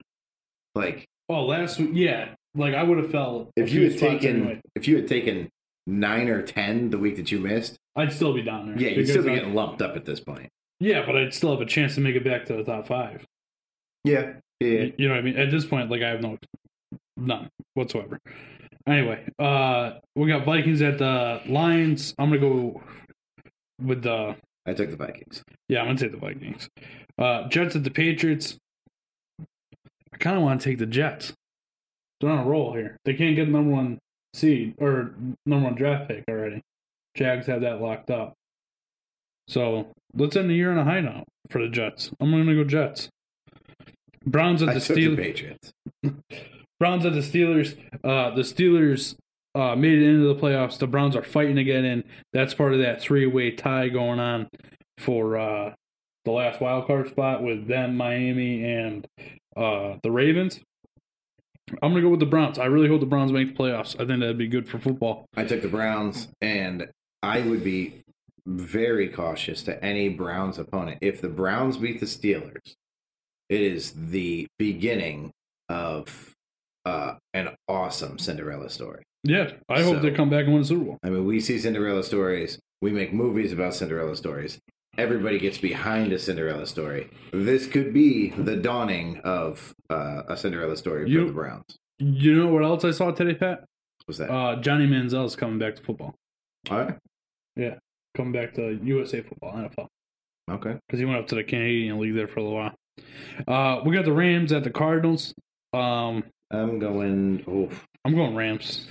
Like, oh last week yeah, like I would have felt if you had taken, anyway. if you had taken nine or ten the week that you missed, I'd still be down there. yeah, you'd still be getting lumped up at this point. Yeah, but I'd still have a chance to make it back to the top five. Yeah, yeah. You you know what I mean? At this point, like I have no none whatsoever. Anyway, uh we got Vikings at the Lions. I'm gonna go with the I took the Vikings. yeah, I'm gonna take the Vikings. Uh Jets at the Patriots. I kinda wanna take the Jets. They're on a roll here. They can't get the number one seed or number one draft pick already. Jags have that locked up. So let's end the year on a high note for the Jets. I'm gonna go Jets. Browns at I the took the Steelers. Patriots. (laughs) Browns at the Steelers. Uh, the Steelers uh, made it into the playoffs. The Browns are fighting to get in. That's part of that three-way tie going on for uh, the last wild card spot with them, Miami, and uh, the Ravens. I'm gonna go with the Browns. I really hope the Browns make the playoffs. I think that'd be good for football. I took the Browns, and I would be very cautious to any Browns opponent. If the Browns beat the Steelers, it is the beginning of uh, an awesome Cinderella story. Yeah, I hope they come back and win the Super Bowl. I mean, we see Cinderella stories. We make movies about Cinderella stories. Everybody gets behind a Cinderella story. This could be the dawning of uh, a Cinderella story for the Browns. You know what else I saw today, Pat? Was that? Uh, Johnny Manziel's coming back to football. All right. Yeah, coming back to USA football, NFL. Okay. because he went up to the Canadian League there for a little while. Uh, we got the Rams at the Cardinals. Um, I'm going. Oh, I'm going Rams.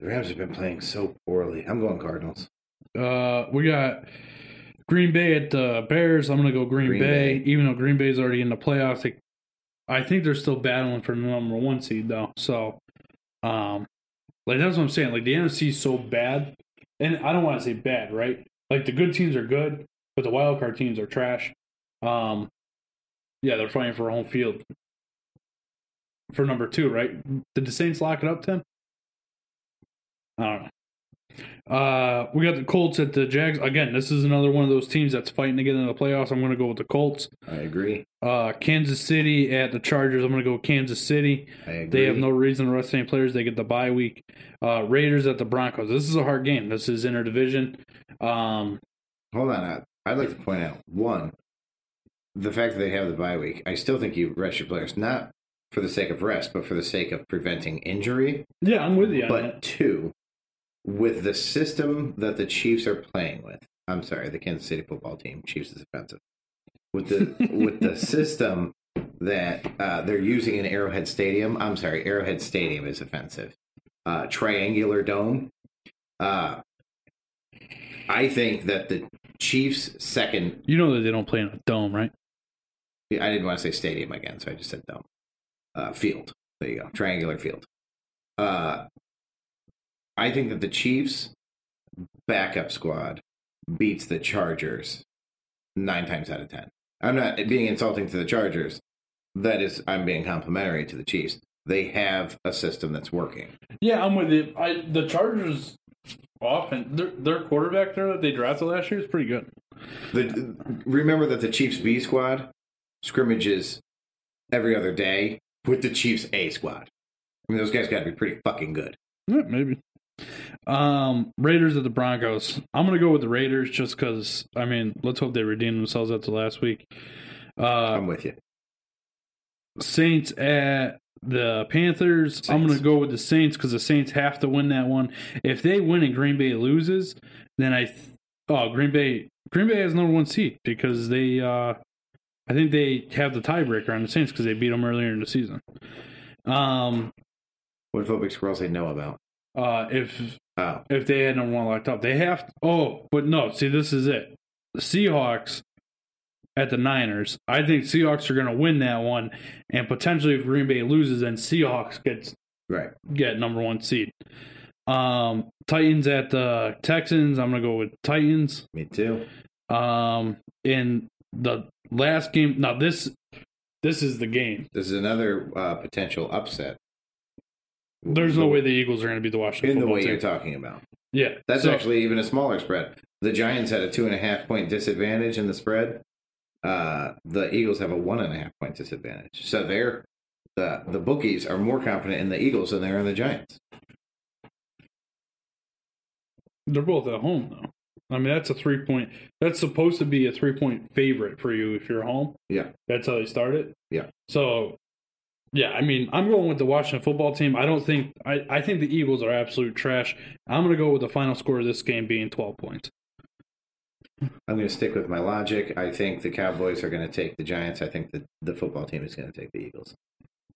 The Rams have been playing so poorly. I'm going Cardinals. Uh, we got Green Bay at the Bears. I'm gonna go Green, Green Bay, Bay. even though Green Bay's already in the playoffs. They, I think they're still battling for the number one seed though. So, um, like that's what I'm saying. Like the NFC is so bad, and I don't want to say bad, right? Like the good teams are good, but the wild card teams are trash. Um, yeah, they're fighting for a home field for number two, right? Did the Saints lock it up, Tim? I don't know. Uh, we got the Colts at the Jags. Again, this is another one of those teams that's fighting to get into the playoffs. I'm going to go with the Colts. I agree. Uh, Kansas City at the Chargers. I'm going to go Kansas City. I agree. They have no reason to rest any players. They get the bye week. Uh, Raiders at the Broncos. This is a hard game. This is interdivision. Um, Hold on. I'd like to point out one, the fact that they have the bye week. I still think you rest your players not for the sake of rest, but for the sake of preventing injury. yeah, I'm with you on but two, with the system that the Chiefs are playing with. I'm sorry, the Kansas City football team. Chiefs is offensive. With the (laughs) with the system that uh, they're using in Arrowhead Stadium. I'm sorry, Arrowhead Stadium is offensive. Uh, triangular dome. Uh, I think that the Chiefs' second. You know that they don't play in a dome, right? I didn't want to say stadium again, so I just said dome. Uh, field. There you go. Triangular field. Uh, I think that the Chiefs' backup squad beats the Chargers nine times out of ten. I'm not being insulting to the Chargers. That is, I'm being complimentary to the Chiefs. They have a system that's working. Yeah, I'm with you. I the Chargers often their their quarterback there that they drafted last year is pretty good. The, remember that the Chiefs B squad scrimmages every other day with the Chiefs A squad. I mean, those guys got to be pretty fucking good. Yeah, maybe. Um, Raiders at the Broncos. I'm gonna go with the Raiders just because. I mean, let's hope they redeem themselves after last week. Uh, I'm with you. Saints at the Panthers. I'm gonna go with the Saints because the Saints have to win that one. If they win and Green Bay loses, then I. Th- oh, Green Bay. Green Bay has number one seat because they. uh I think they have the tiebreaker on the Saints because they beat them earlier in the season. Um, What phobic squirrels they know about? uh, if Oh, if they had number one locked up. They have oh, but no, see this is it. The Seahawks at the Niners. I think Seahawks are gonna win that one and potentially if Green Bay loses then Seahawks gets right. get number one seed. Um Titans at the Texans. I'm gonna go with Titans. Me too. Um in the last game now this this is the game. This is another uh, potential upset. There's no way the Eagles are gonna beat the Washington in the way team. you're talking about. Yeah. That's so- actually even a smaller spread. The Giants had a two and a half point disadvantage in the spread. Uh, the Eagles have a one and a half point disadvantage. So they're the the bookies are more confident in the Eagles than they are in the Giants. They're both at home though. I mean, that's a three point. That's supposed to be a three point favorite for you if you're home. Yeah. That's how they started. It. Yeah. So, yeah, I mean, I'm going with the Washington football team. I don't think I. I think the Eagles are absolute trash. I'm going to go with the final score of this game being 12 points. I'm going to stick with my logic. I think the Cowboys are going to take the Giants. I think the the football team is going to take the Eagles.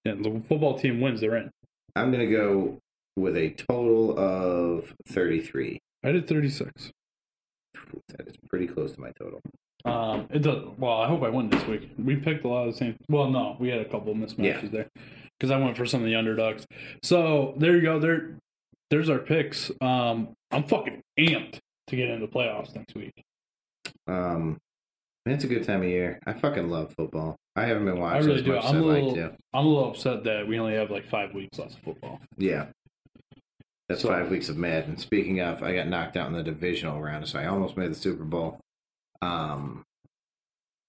And the football team wins. They're in. I'm going to go with a total of 33. I did 36. That is pretty close to my total. Um, it does. Well, I hope I win this week. We picked a lot of the same. Well, no, we had a couple of mismatches Yeah. there because I went for some of the underdogs. So there you go. There, there's our picks. Um, I'm fucking amped to get into the playoffs next week. Um, it's a good time of year. I fucking love football. I haven't been watching. I really do. I'm a like little. to. I'm a little upset that we only have like five weeks left of football. Yeah. That's So- five weeks of med. And Speaking of, I got knocked out in the divisional round, so I almost made the Super Bowl. Um,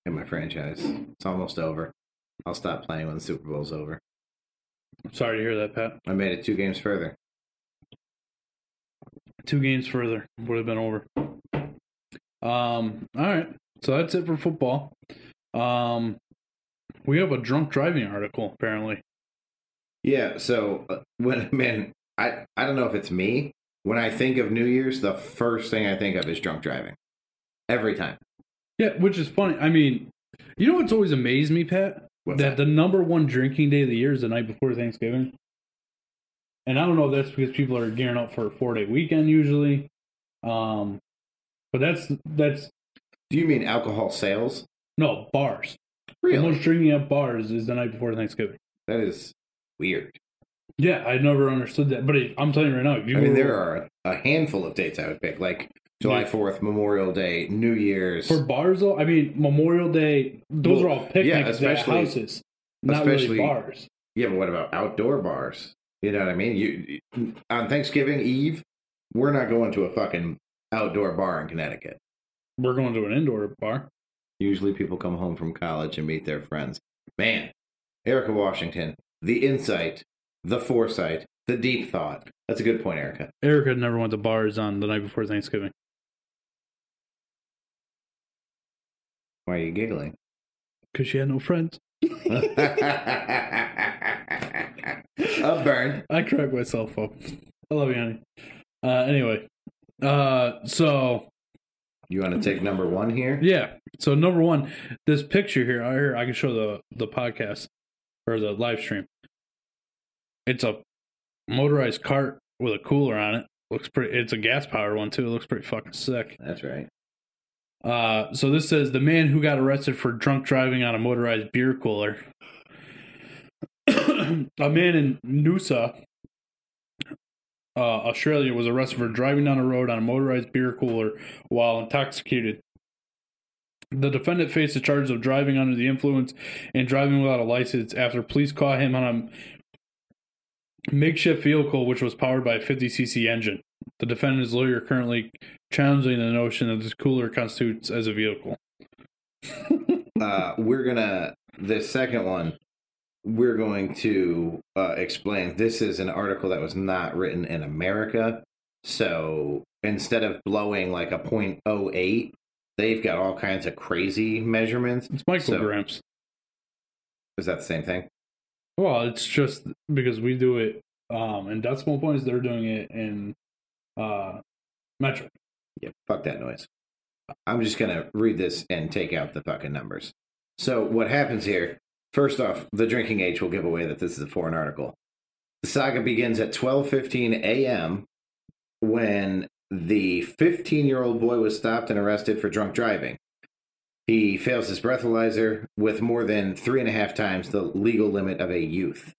in my franchise, it's almost over. I'll stop playing when the Super Bowl's over. I'm sorry to hear that, Pat. I made it two games further. Two games further would have been over. Um. All right. So that's it for football. Um, we have a drunk driving article apparently. Yeah. So uh, when man, I I don't know if it's me. When I think of New Year's, the first thing I think of is drunk driving. Every time. Yeah, which is funny. I mean, you know what's always amazed me, Pat? What's that the number one drinking day of the year is the night before Thanksgiving. And I don't know if that's because people are gearing up for a four day weekend usually. Um, but that's that's Do you mean alcohol sales? no bars. The Really? most drinking at bars is the night before Thanksgiving. That is weird. Yeah, I never understood that. But if, I'm telling you right now, you I mean, there are a handful of dates I would pick, like July Yeah. Fourth, Memorial Day, New Year's. for bars though. I mean, Memorial Day, those Well, are all picnics yeah, at especially- houses, not really bars. Yeah, but what about outdoor bars? You know what I mean? You on Thanksgiving Eve, we're not going to a fucking outdoor bar in Connecticut. We're going to an indoor bar. Usually, people come home from college and meet their friends. Man, Erica Washington, the insight, the foresight, the deep thought. That's a good point, Erica. Erica never went to bars on the night before Thanksgiving. Why are you giggling? because she had no friends. (laughs) (laughs) a burn. I crack myself up. I love you, honey. Uh, anyway, uh, so You want to take number one here? Yeah. So number one, this picture here, I here I can show the the podcast or the live stream. It's a motorized cart with a cooler on it. Looks pretty. It's a gas powered one too. It looks pretty fucking sick. That's right. Uh, so this says the man who got arrested for drunk driving on a motorized beer cooler. (coughs) a man in Noosa, uh, Australia, was arrested for driving down a road on a motorized beer cooler while intoxicated. The defendant faced the charges of driving under the influence and driving without a license after police caught him on a makeshift vehicle which was powered by a 50cc engine. The defendant's lawyer currently challenging the notion that this cooler constitutes as a vehicle. (laughs) Uh, we're gonna the second one. We're going to uh, explain. This is an article that was not written in America, so instead of blowing like a .08, they've got all kinds of crazy measurements. It's micrograms. Is that the same thing? Well, it's just because we do it um, in decimal points, they're doing it in uh, metric. Yeah, fuck that noise. I'm just gonna read this and take out the fucking numbers. So what happens here? First off, the drinking age will give away that this is a foreign article. The saga begins at 12:15 a.m. when the 15-year-old boy was stopped and arrested for drunk driving. He fails his breathalyzer with more than three and a half times the legal limit of a youth.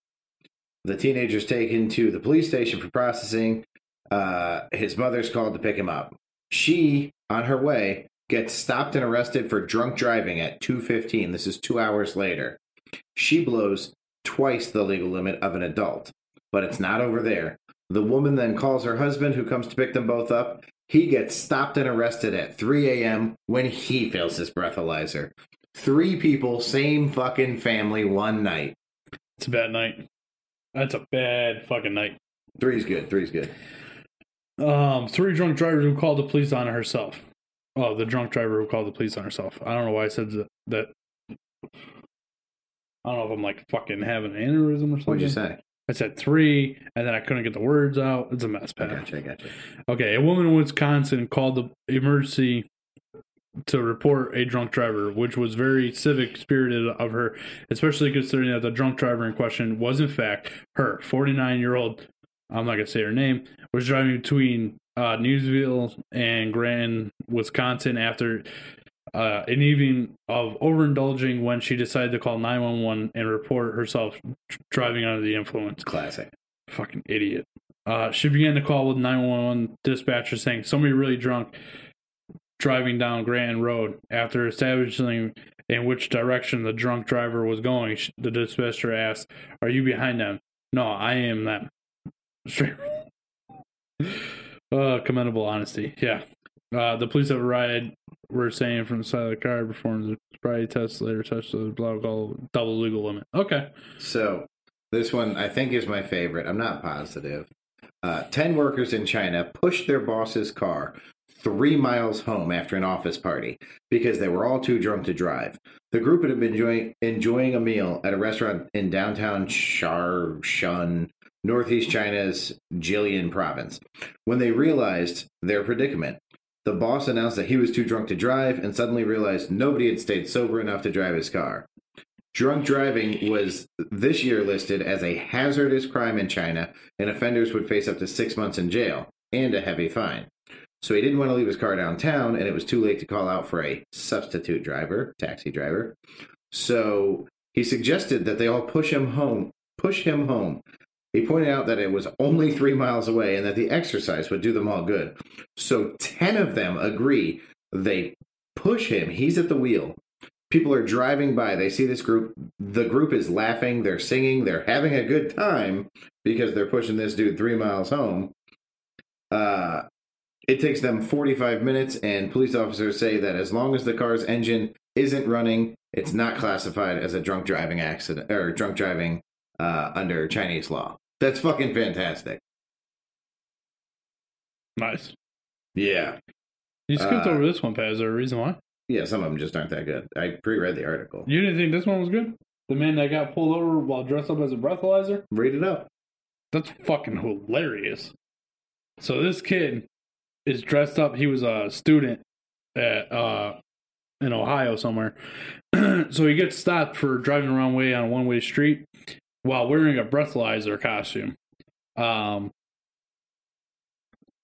The teenager is taken to the police station for processing. Uh, his mother's called to pick him up. She, on her way, gets stopped and arrested for drunk driving at 2:15. This is 2 hours later. She blows twice the legal limit of an adult, but it's not over there. The woman then calls her husband who comes to pick them both up. He gets stopped and arrested at 3 a.m. when he fails his breathalyzer. Three people, same fucking family, one night. It's a bad night. That's a bad fucking night. Three's good. Three's good. Um, three drunk drivers who called the police on herself. Oh, the drunk driver who called the police on herself. I don't know why I said that. that. I don't know if I'm like fucking having an aneurysm or something. What'd you say? I said three, and then I couldn't get the words out. It's a mess, Pat. gotcha, gotcha. Okay, a woman in Wisconsin called the emergency to report a drunk driver, which was very civic spirited of her, especially considering that the drunk driver in question was in fact her 49 year old. I'm not gonna say her name. Was driving between uh, Newsville and Grand, Wisconsin after uh, an evening of overindulging when she decided to call 911 and report herself driving under the influence Classic. fucking idiot. Uh, she began the call with 911 dispatcher saying somebody really drunk driving down Grand Road. After establishing in which direction the drunk driver was going, the dispatcher asked, "Are you behind them?" No, I am them. Straight. (laughs) uh, commendable honesty. Yeah. Uh, the police have arrived. Were saying from the side of the car performed the sobriety test. Later touched the blah blah blah, double legal limit. Okay. So this one I think is my favorite. I'm not positive. Uh, Ten workers in China pushed their boss's car three miles home after an office party because they were all too drunk to drive. The group had been enjoying, enjoying a meal at a restaurant in downtown Sharshan, northeast China's Jilin province. When they realized their predicament, the boss announced that he was too drunk to drive and suddenly realized nobody had stayed sober enough to drive his car. Drunk driving was this year listed as a hazardous crime in China, and offenders would face up to six months in jail and a heavy fine. So he didn't want to leave his car downtown, and it was too late to call out for a substitute driver, taxi driver. So he suggested that they all push him home. Push him home. He pointed out that it was only three miles away and that the exercise would do them all good. So ten of them agree. They push him. He's at the wheel. People are driving by. They see this group. The group is laughing. They're singing. They're having a good time because they're pushing this dude three miles home. Uh, it takes them 45 minutes, and police officers say that as long as the car's engine isn't running, it's not classified as a drunk driving accident or drunk driving uh, under Chinese law. That's fucking fantastic. Nice. Yeah. You skipped Uh, over this one, Pat. Is there a reason why? Yeah, some of them just aren't that good. I pre read the article. You didn't think this one was good? The man that got pulled over while dressed up as a breathalyzer? Read it up. That's fucking hilarious. So this kid is dressed up. He was a student at uh, in Ohio somewhere. (clears throat) so he gets stopped for driving the wrong way on a one way street while wearing a breathalyzer costume. Um,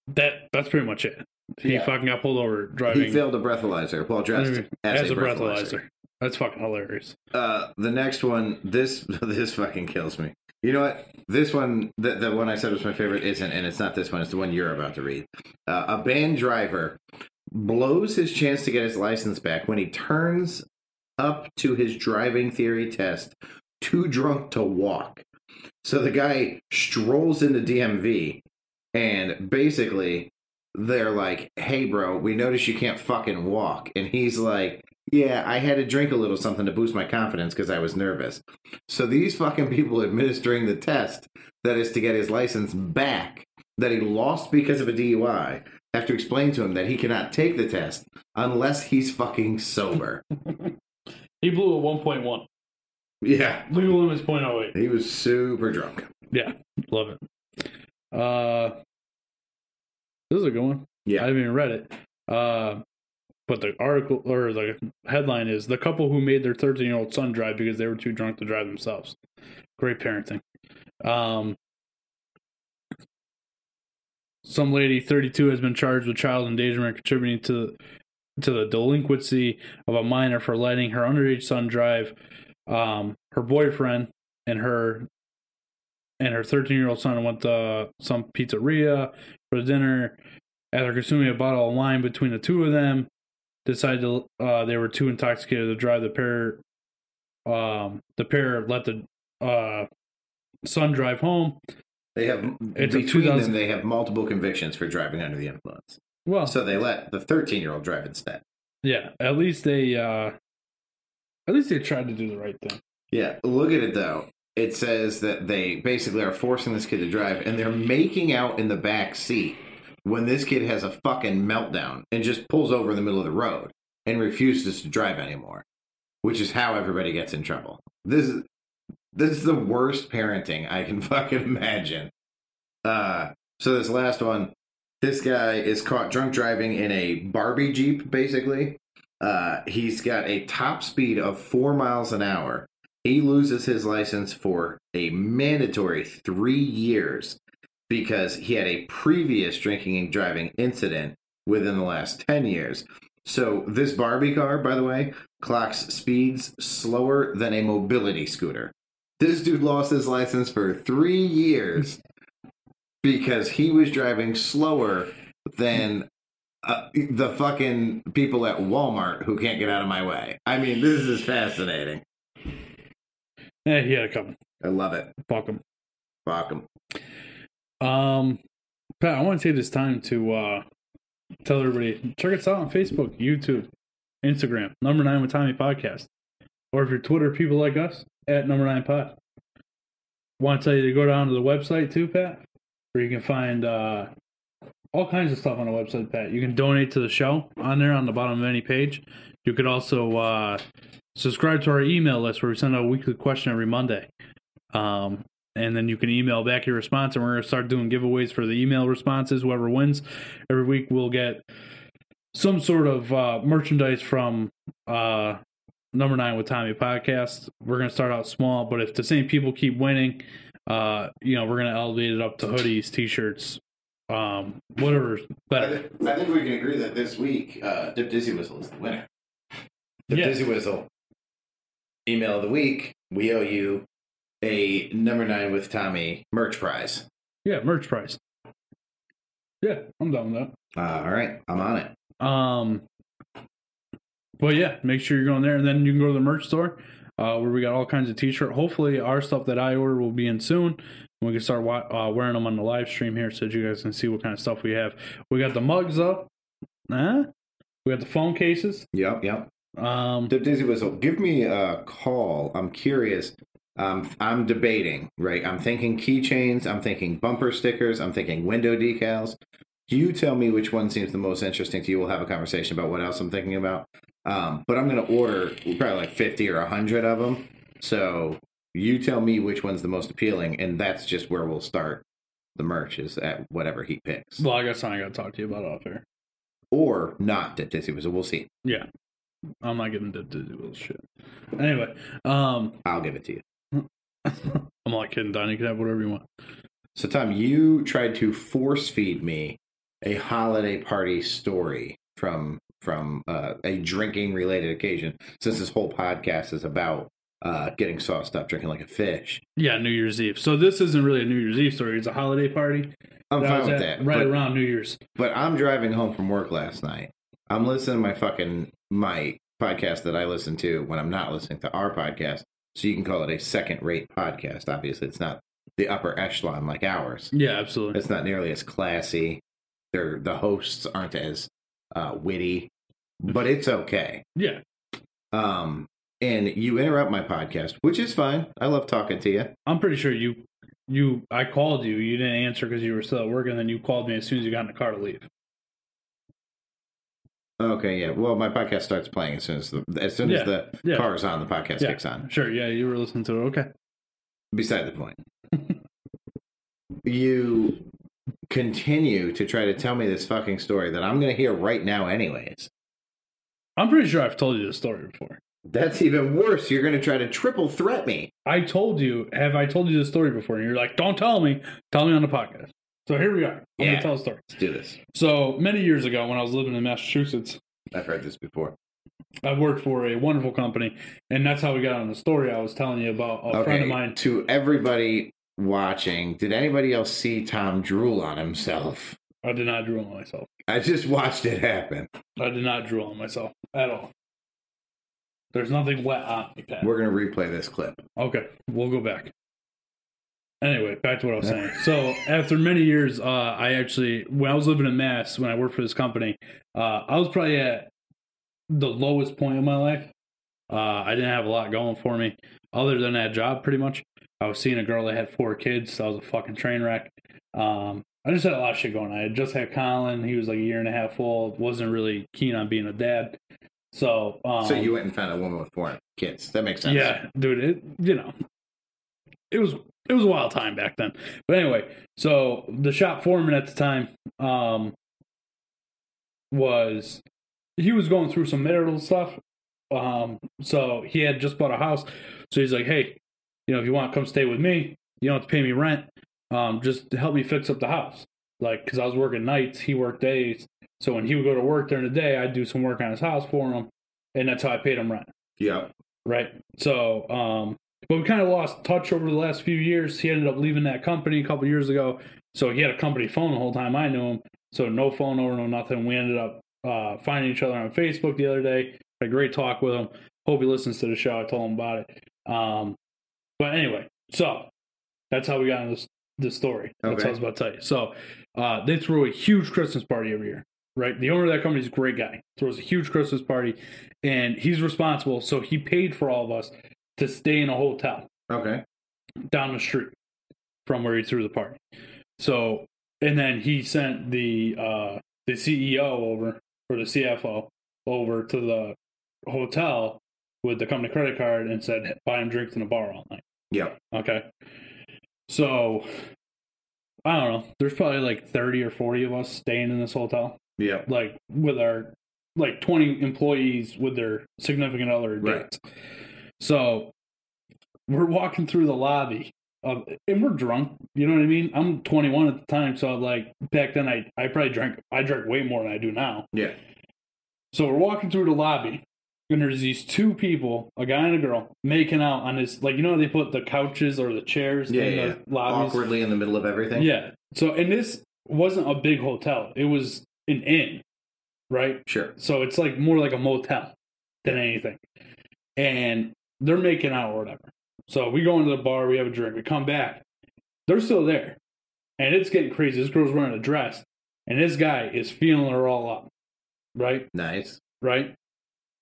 that that's pretty much it. He Yeah. fucking got pulled over driving He failed a breathalyzer while dressed as, a, breathalyzer. That's fucking hilarious. Uh, the next one, this (laughs) this fucking kills me. You know what? This one, the, the one I said was my favorite, isn't, and it's not this one. It's the one you're about to read. Uh, a banned driver blows his chance to get his license back when he turns up to his driving theory test too drunk to walk. So the guy strolls into DMV, and basically they're like, "Hey, bro, we notice you can't fucking walk," and he's like. Yeah, I had to drink a little something to boost my confidence because I was nervous. So these fucking people (laughs) administering the test that is to get his license back that he lost because of a DUI have to explain to him that he cannot take the test unless he's fucking sober. (laughs) He blew a 1.1. yeah, Legal limit is 0.08. he was super drunk. Yeah, love it. Uh, this is a good one. Yeah. I haven't even read it. Uh, but the article or the headline is the couple who made their 13 year old son drive because they were too drunk to drive themselves. Great parenting. Um, some lady, 32, has been charged with child endangerment contributing to to the delinquency of a minor for letting her underage son drive. Um, her boyfriend and her and her 13 year old son went to some pizzeria for dinner. After consuming a bottle of wine between the two of them, decided to, uh, they were too intoxicated to drive. The pair, um, the pair let the uh, son drive home. They have It's between 2000 them they have multiple convictions for driving under the influence. Well, So they let the 13 year old drive instead. yeah, at least they, uh, at least they tried to do the right thing. Yeah, look at it though. It says that they basically are forcing this kid to drive, and they're making out in the back seat when this kid has a fucking meltdown and just pulls over in the middle of the road and refuses to drive anymore, which is how everybody gets in trouble. This is this is the worst parenting I can (laughs) fucking imagine. Uh, so this last one, this guy is caught drunk driving in a Barbie Jeep, basically. Uh, he's got a top speed of four miles an hour. He loses his license for a mandatory three years because he had a previous drinking and driving incident within the last 10 years. So, this Barbie car, by the way, clocks speeds slower than a mobility scooter. This dude lost his license for three years (laughs) because he was driving slower than uh, the fucking people at Walmart who can't get out of my way. I mean, this is fascinating. Yeah, he had it coming. I love it. Fuck him. Fuck 'em. Um, Pat, I want to take this time to uh, tell everybody check us out on Facebook, YouTube, Instagram, Number Nine with Tommy Podcast, or if you're Twitter people like us at Number Nine Pod. Want to tell you to go down to the website too, Pat, where you can find uh, all kinds of stuff on the website, Pat. You can donate to the show on there on the bottom of any page. You could also uh, subscribe to our email list where we send out a weekly question every Monday. Um, and then you can email back your response, and we're going to start doing giveaways for the email responses. Whoever wins every week will get some sort of uh, merchandise from uh, Number Nine with Tommy podcast. We're going to start out small, but if the same people keep winning, uh, you know, we're going to elevate it up to hoodies, t-shirts, um, whatever's I, th- I think we can agree that this week, uh, Dip Dizzy Whistle is the winner. Dip Yeah. Dizzy Whistle, email of the week. We owe you a number nine with Tommy merch prize. Yeah, merch prize. Yeah, I'm done with that. Uh, all right, I'm on it. Um, but yeah, make sure you're going there, and then you can go to the merch store uh, where we got all kinds of t-shirt. Hopefully, our stuff that I order will be in soon. We can start wa- uh, wearing them on the live stream here, so that you guys can see what kind of stuff we have. We got the mugs up. Huh? We got the phone cases. Yep, yep. Um, Dip Dizzy Whistle, give me a call. I'm curious. Um, I'm debating, right? I'm thinking keychains. I'm thinking bumper stickers. I'm thinking window decals. You tell me which one seems the most interesting to you. We'll have a conversation about what else I'm thinking about. Um, but I'm going to order probably like 50 or 100 of them. So you tell me which one's the most appealing, and that's just where we'll start the merch is at whatever he picks. well, I got something I got to talk to you about off here. or not dip Dixie whistle. We'll see. Yeah. I'm not getting to do this shit. Anyway, um, I'll give it to you. (laughs) I'm not kidding, Don. You can have whatever you want. So, Tom, you tried to force feed me a holiday party story from from uh, a drinking related occasion, since this whole podcast is about uh, getting sauced up, drinking like a fish. Yeah, New Year's Eve. So this isn't really a New Year's Eve story. It's a holiday party. I'm fine with that. right but, around New Year's. but I'm driving home from work last night. I'm listening to my fucking my podcast that I listen to when I'm not listening to our podcast. So you can call it a second rate podcast. Obviously, it's not the upper echelon like ours. Yeah, absolutely. It's not nearly as classy. They're, the hosts aren't as uh, witty, but it's okay. Yeah, Um, and you interrupt my podcast, which is fine. I love talking to you. I'm pretty sure you, you. I called you. You didn't answer because you were still at work, and then you called me as soon as you got in the car to leave. Okay, yeah. Well, my podcast starts playing as soon as the as soon as the yeah. car is on, the podcast Yeah. kicks on. Sure. Yeah, you were listening to it. Okay. Beside the point. (laughs) you continue to try to tell me this fucking story that I'm going to hear right now, anyways. I'm pretty sure I've told you this story before. That's even worse. You're going to try to triple threat me. I told you. Have I told you this story before? And you're like, don't tell me. Tell me on the podcast. So here we are. I'm Yeah. gonna tell a story. Let's do this. So many years ago, when I was living in Massachusetts, I've heard this before. I worked for a wonderful company, and that's how we got on the story I was telling you about. A friend of mine. To everybody watching, did anybody else see Tom drool on himself? I did not drool on myself. I just watched it happen. I did not drool on myself at all. There's nothing wet on me, Pat. We're going to replay this clip. Okay, we'll go back. Anyway, back to what I was saying. So after many years, uh, I actually, when I was living in Mass, when I worked for this company, uh, I was probably at the lowest point in my life. Uh, I didn't have a lot going for me other than that job, pretty much. I was seeing a girl that had four kids. So I was a fucking train wreck. Um, I just had a lot of shit going. I had just had Colin. He was like a year and a half old. Wasn't really keen on being a dad. So, um, so you went and found a woman with four kids. That makes sense. yeah, dude, it you know, it was it was a wild time back then. But anyway, so the shop foreman at the time um was he was going through some marital stuff. Um so he had just bought a house. So he's like, "Hey, you know, if you want to come stay with me, you don't have to pay me rent. Um just help me fix up the house." Like cuz I was working nights, he worked days. So when he would go to work during the day, I'd do some work on his house for him, and that's how I paid him rent Yeah. right? So, um, but we kind of lost touch over the last few years. He ended up leaving that company a couple years ago. So he had a company phone the whole time I knew him. So no phone number, no nothing. We ended up uh, finding each other on Facebook the other day. Had a great talk with him. Hope he listens to the show. I told him about it. Um, but anyway, so that's how we got into this, this story. That's Okay. what I was about to tell you. So uh, they threw a huge Christmas party every year. Right, the owner of that company is a great guy. Throws a huge Christmas party, and he's responsible. So he paid for all of us to stay in a hotel Okay. down the street from where he threw the party. So, and then he sent the uh, the CEO over or the CFO over to the hotel with the company credit card and said, "Buy him drinks in a bar all night." Yeah. Okay. So, I don't know. There's probably like 30 or 40 of us staying in this hotel, Yeah. like with our like 20 employees with their significant other Right. So, we're walking through the lobby of, and we're drunk. You know what I mean? I'm 21 at the time, so like back then, I I probably drank I drank way more than I do now. Yeah. So we're walking through the lobby, and there's these two people, a guy and a girl, making out on this like you know how they put the couches or the chairs Yeah. in yeah. the lobbies. Awkwardly in the middle of everything. Yeah. So and this wasn't a big hotel; it was an inn, right? Sure. So it's like more like a motel than anything. And they're making out or whatever. So we go into the bar, we have a drink, we come back. They're still there. And it's getting crazy. This girl's wearing a dress, and this guy is feeling her all up. Right? Nice. Right?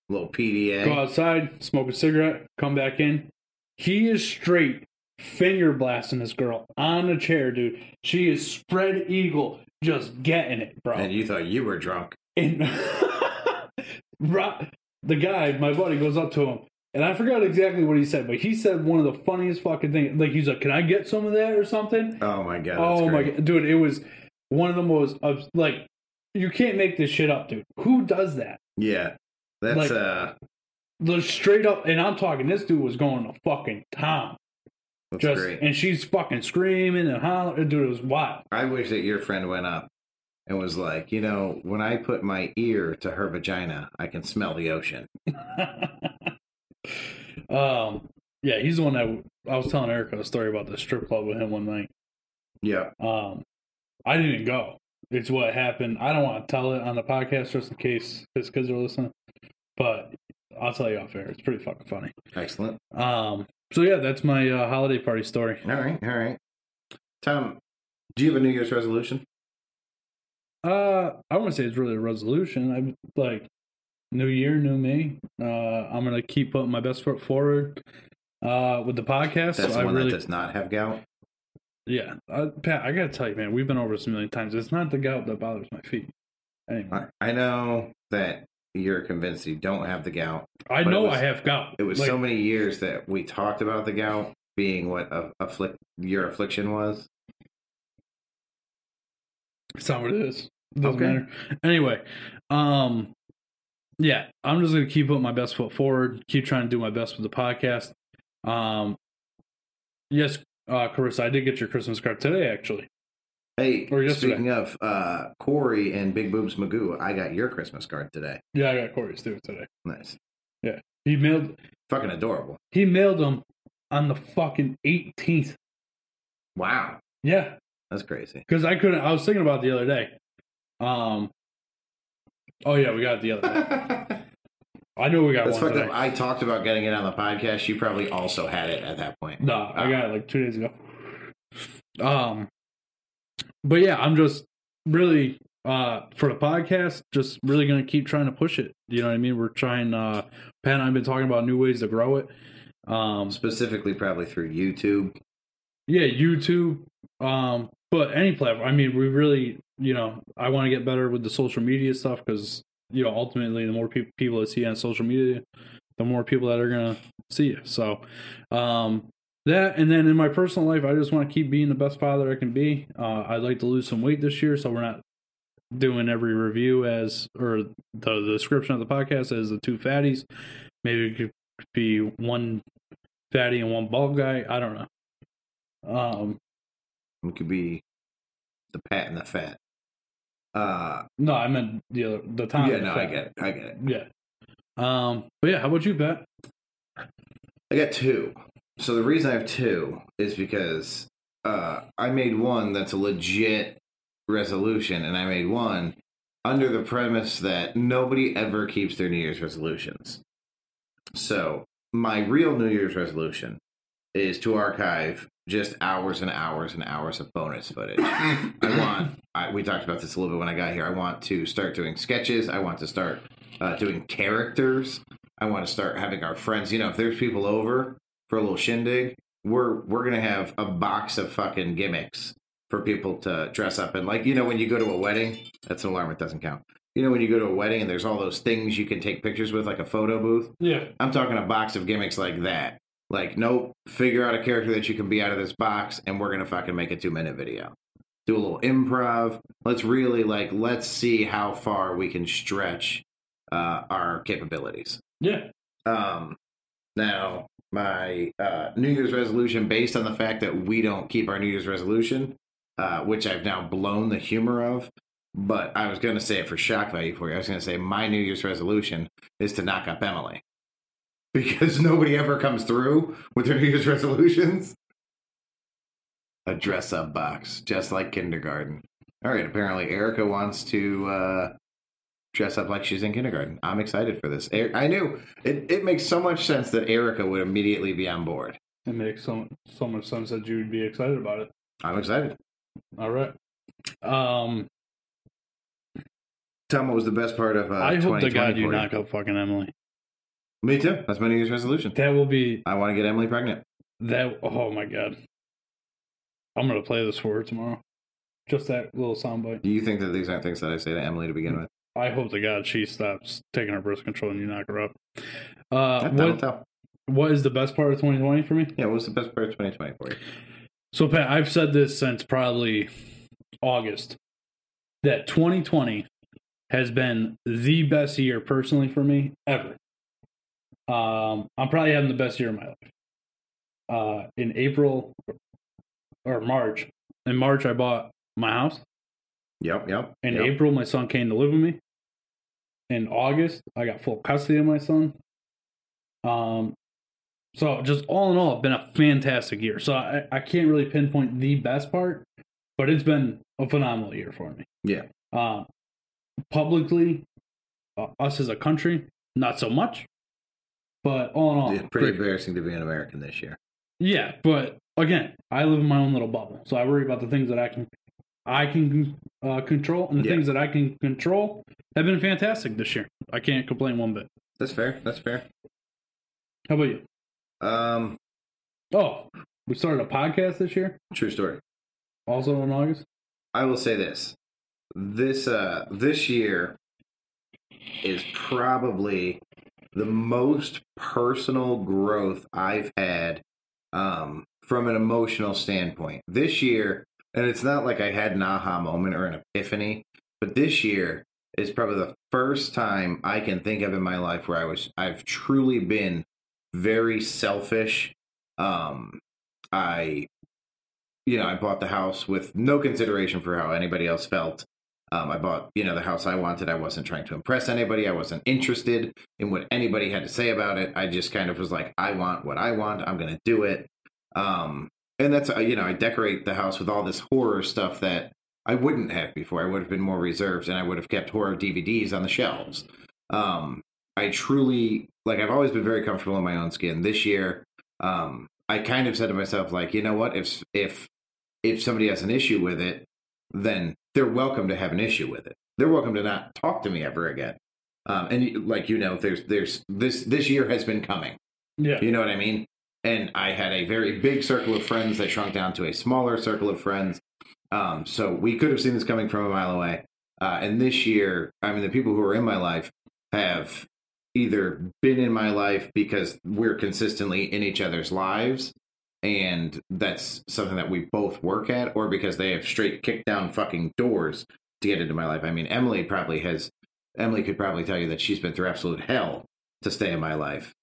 Little PDA. Go outside, smoke a cigarette, come back in. He is straight finger blasting this girl on the chair, dude. She is spread eagle, just getting it, bro. And you thought you were drunk. And (laughs) the guy, my buddy, goes up to him, and I forgot exactly what he said, but he said one of the funniest fucking things. Like he's like, "Can I get some of that or something?" Oh my god. oh my god, dude! It was one of the most like you can't make this shit up, dude. Who does that? Yeah. That's Like- uh The straight up, and I'm talking. This dude was going to fucking town, just great. and she's fucking screaming and hollering. Dude, it was wild. I wish that your friend went up and was like, you know, when I put my ear to her vagina, I can smell the ocean. (laughs) um, yeah, he's the one that I was telling Erica a story about the strip club with him one night. Yeah. Um, I didn't go. It's what happened. I don't want to tell it on the podcast just in case his kids are listening, but I'll tell you off air. It's pretty fucking funny. Excellent. Um, so yeah, that's my uh, holiday party story. All right. All right. Tom, do you have a New Year's resolution? Uh, I wouldn't say it's really a resolution. I'm like, new year, new me. Uh, I'm gonna keep putting my best foot forward. Uh, with the podcast, That's so one really, that does not have gout. yeah. Uh, Pat, I gotta tell you, man, we've been over this a million times. It's not the gout that bothers my feet. Anyway, I, I know that you're convinced you don't have the gout. I but know was- I have gout. It was Like, so many years that we talked about the gout being what a, afflict your affliction was. It's not what it is. It doesn't Okay. matter. Anyway, um, yeah, I'm just gonna keep putting my best foot forward. Keep trying to do my best with the podcast. Um, yes, uh, Carissa, I did get your Christmas card today. Actually, Hey, speaking of uh, Corey and Big Boobs Magoo, I got your Christmas card today. yeah, I got Corey's too today. Nice, Yeah, He mailed fucking adorable. he mailed them on the fucking 18th. Wow, Yeah, that's crazy. because I couldn't. I was thinking about it the other day. Um. Oh yeah, we got it the other day. (laughs) I knew we got That's one today. up. I talked about getting it on the podcast. You probably also had it at that point. No, I got it like two days ago. Um, but yeah, I'm just really uh for the podcast, just really gonna keep trying to push it. You know what I mean? We're trying. uh Pat and I've been talking about new ways to grow it. Um, Specifically, probably through YouTube. yeah, YouTube. Um, but any platform. I mean, we really, you know, I want to get better with the social media stuff because you know, ultimately, the more people people that see you on social media, the more people that are gonna see you. So, um, that and then in my personal life, I just want to keep being the best father I can be. Uh, I'd like to lose some weight this year, so we're not doing every review as or the, the description of the podcast as the two fatties. Maybe it could be one fatty and one bald guy. I don't know. Um, It could be the Pat and the Fat. Uh, no, I meant the other, the time. yeah, no, I get it. I get it. Yeah. Um, but yeah, how about you, Pat? I got two. So the reason I have two is because uh, I made one that's a legit resolution, and I made one under the premise that nobody ever keeps their New Year's resolutions. So my real New Year's resolution is to archive just hours and hours and hours of bonus footage. (coughs) I want. I, we talked about this a little bit when I got here. I want to start doing sketches. I want to start uh, doing characters. I want to start having our friends. You know, if there's people over for a little shindig, we're we're gonna have a box of fucking gimmicks for people to dress up in. Like you know, when you go to a wedding, that's an alarm. It doesn't count. You know, when you go to a wedding and there's all those things you can take pictures with, like a photo booth. Yeah. I'm talking a box of gimmicks like that. Like, nope, figure out a character that you can be out of this box, and we're gonna fucking make a two minute video. Do a little improv. Let's really like let's see how far we can stretch uh, our capabilities. Yeah. Um, now, my uh, New Year's resolution, based on the fact that we don't keep our New Year's resolution, uh, which I've now blown the humor of, but I was going to say it for shock value for you. I was going to say my New Year's resolution is to knock up Emily (laughs) because nobody ever comes through with their (laughs) New Year's resolutions. A dress up box, just like kindergarten. All right, apparently Erica wants to uh, dress up like she's in kindergarten. I'm excited for this. I knew it, it makes so much sense that Erica would immediately be on board. It makes so so much sense that you'd be excited about it. I'm excited. All right. Um, Tell me what was the best part of uh, I hope to 2020 God you knock up fucking Emily. Me too. That's my New Year's resolution. That will be I want to get Emily pregnant. that. Oh my God. I'm gonna play this for her tomorrow. Just that little soundbite. Do you think that these aren't things that I say to Emily to begin with? I hope to God she stops taking her birth control and you knock her up. Uh, what, tell. what is the best part of 2020 for me? Yeah, what was the best part of 2020 for you? So, Pat, I've said this since probably August that 2020 has been the best year personally for me ever. Um, I'm probably having the best year of my life. Uh, in April or March, in March I bought my house. Yep, yep. In yep. April, my son came to live with me. In August, I got full custody of my son. Um, so just all in all, it's been a fantastic year. So I, I can't really pinpoint the best part, but it's been a phenomenal year for me. Yeah. Um, publicly, uh, us as a country, not so much. But all in all, It's pretty great. embarrassing to be an American this year. Yeah, but again, I live in my own little bubble, so I worry about the things that I can, I can uh, control, and the Yeah. things that I can control have been fantastic this year. I can't complain one bit. That's fair. That's fair. How about you? Um, Oh, we started a podcast this year, true story. also in August. I will say this. This uh this year is probably the most personal growth I've had um from an emotional standpoint. This year, and it's not like I had an aha moment or an epiphany, but this year is probably the first time I can think of in my life where I was I've truly been very selfish. Um I you know, I bought the house with no consideration for how anybody else felt. Um, I bought, you know, the house I wanted. I wasn't trying to impress anybody. I wasn't interested in what anybody had to say about it. I just kind of was like, I want what I want. I'm going to do it. Um, and that's, uh, you know, I decorate the house with all this horror stuff that I wouldn't have before. I would have been more reserved and I would have kept horror DVDs on the shelves. Um, I truly, like, I've always been very comfortable in my own skin. This year, um, I kind of said to myself, like, you know what? If, if, if somebody has an issue with it, then they're welcome to have an issue with it. They're welcome to not talk to me ever again. Um, and like you know, there's there's this this year has been coming. Yeah, You know what I mean? And I had a very big circle of friends that shrunk down to a smaller circle of friends. Um, so we could have seen this coming from a mile away. Uh, and this year, I mean, the people who are in my life have either been in my life because we're consistently in each other's lives, and that's something that we both work at, or because they have straight kicked down fucking doors to get into my life. I mean, Emily probably has. Emily could probably tell you that she's been through absolute hell to stay in my life.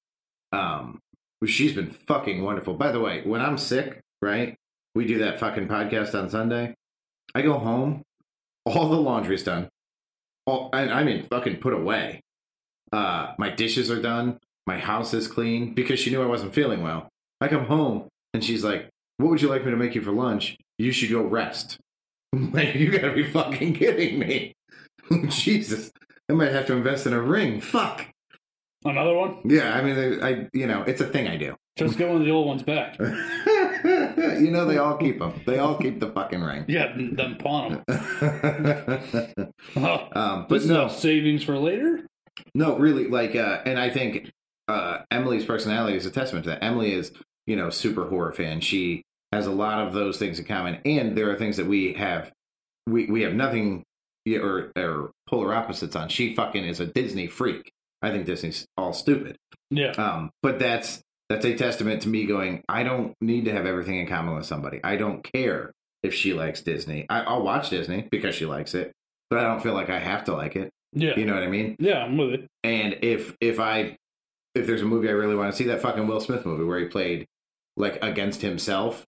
Um, she's been fucking wonderful. By the way, when I'm sick, right? We do that fucking podcast on Sunday. I go home, all the laundry's done. All I, I mean, fucking put away. Uh, my dishes are done. My house is clean because she knew I wasn't feeling well. I come home and she's like, "What would you like me to make you for lunch? You should go rest." (laughs) I'm like, you gotta be fucking kidding me! (laughs) Jesus, I might have to invest in a ring. Fuck. Another one. Yeah, I mean, I, you know, it's a thing I do. Just get one of the old ones back. (laughs) you know, they all keep them. They all keep the fucking ring. Yeah, then pawn them. Oh, (laughs) um, but no, savings for later. no, really, like, uh, and I think uh, Emily's personality is a testament to that. Emily is, you know, super horror fan. She has a lot of those things in common, and there are things that we have, we we have nothing yeah, or or polar opposites on. She fucking is a Disney freak. I think Disney's all stupid. Yeah, Um, but that's that's a testament to me going. I don't need to have everything in common with somebody. I don't care if she likes Disney. I, I'll watch Disney because she likes it, but I don't feel like I have to like it. yeah, You know what I mean? yeah. I'm with it. And if if I if there's a movie I really want to see, that fucking Will Smith movie where he played like against himself,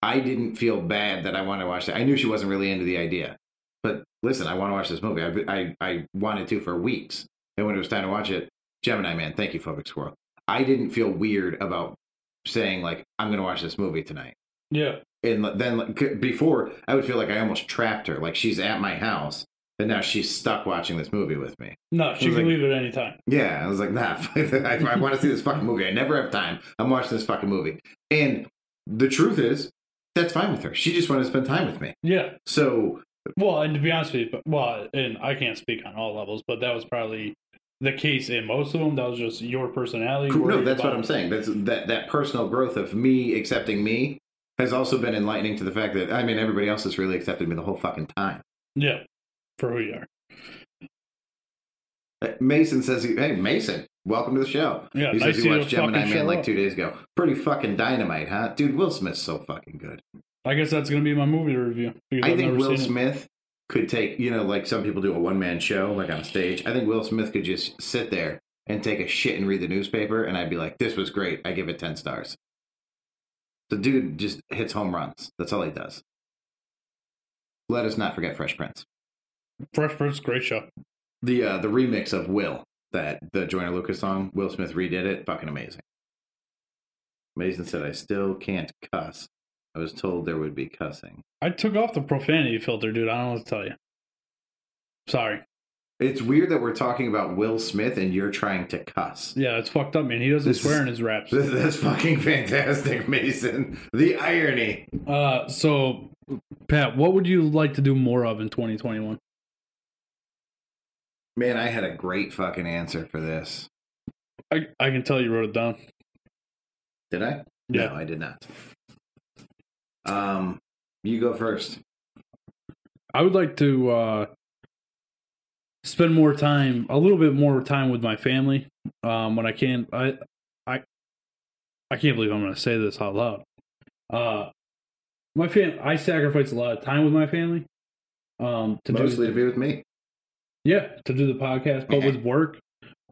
I didn't feel bad that I wanted to watch that. I knew she wasn't really into the idea, but listen, I want to watch this movie. I I, I wanted to for weeks, and when it was time to watch it, Gemini Man, thank you, Phobic Squirrel. I didn't feel weird about saying like I'm going to watch this movie tonight. Yeah, And then like, before, I would feel like I almost trapped her. Like she's at my house, and now she's stuck watching this movie with me. no, she can like- leave at any time. Yeah, I was like, nah, (laughs) I, I want to see this fucking movie. I never have time. I'm watching this fucking movie. And the truth is, that's fine with her. She just wanted to spend time with me. Yeah. So, Well, and to be honest with you, well, and I can't speak on all levels, but that was probably the case in most of them. That was just your personality. no, worried that's what I'm saying. That's that that personal growth of me accepting me has also been enlightening to the fact that I mean everybody else has really accepted me the whole fucking time. Yeah, for who you are. Uh, Mason says, he, "Hey, Mason, welcome to the show." Yeah, he nice says he watched Gemini Man like two days ago. Pretty fucking dynamite, huh? Dude, Will Smith's so fucking good. I guess that's gonna be my movie review. I I've think Will. Smith could take, you know, like some people do a one man show, like on stage. I think Will Smith could just sit there and take a shit and read the newspaper, and I'd be like, this was great. I give it 10 stars. The dude just hits home runs. That's all he does. Let us not forget Fresh Prince. Fresh Prince, great show. The uh, the remix of Will, that the Joyner Lucas song, Will Smith redid it. Fucking amazing. Mason said, I still can't cuss. I was told there would be cussing. I took off the profanity filter, dude. I don't know what to tell you. Sorry. It's weird that we're talking about Will Smith and you're trying to cuss. Yeah, it's fucked up, man. He doesn't This swear is- in his raps. This, (laughs) that's fucking fantastic, Mason. The irony. Uh, so, Pat, what would you like to do more of in 2021? Man, I had a great fucking answer for this. I, I can tell you wrote it down. Did I? Yeah. No, I did not. Um, you go first. I would like to uh, spend more time, a little bit more time with my family um, when I can. I, I, I can't believe I'm going to say this out loud. Uh, my fam, I sacrifice a lot of time with my family. Um, to Mostly do, to be with me. yeah, to do the podcast, but with work,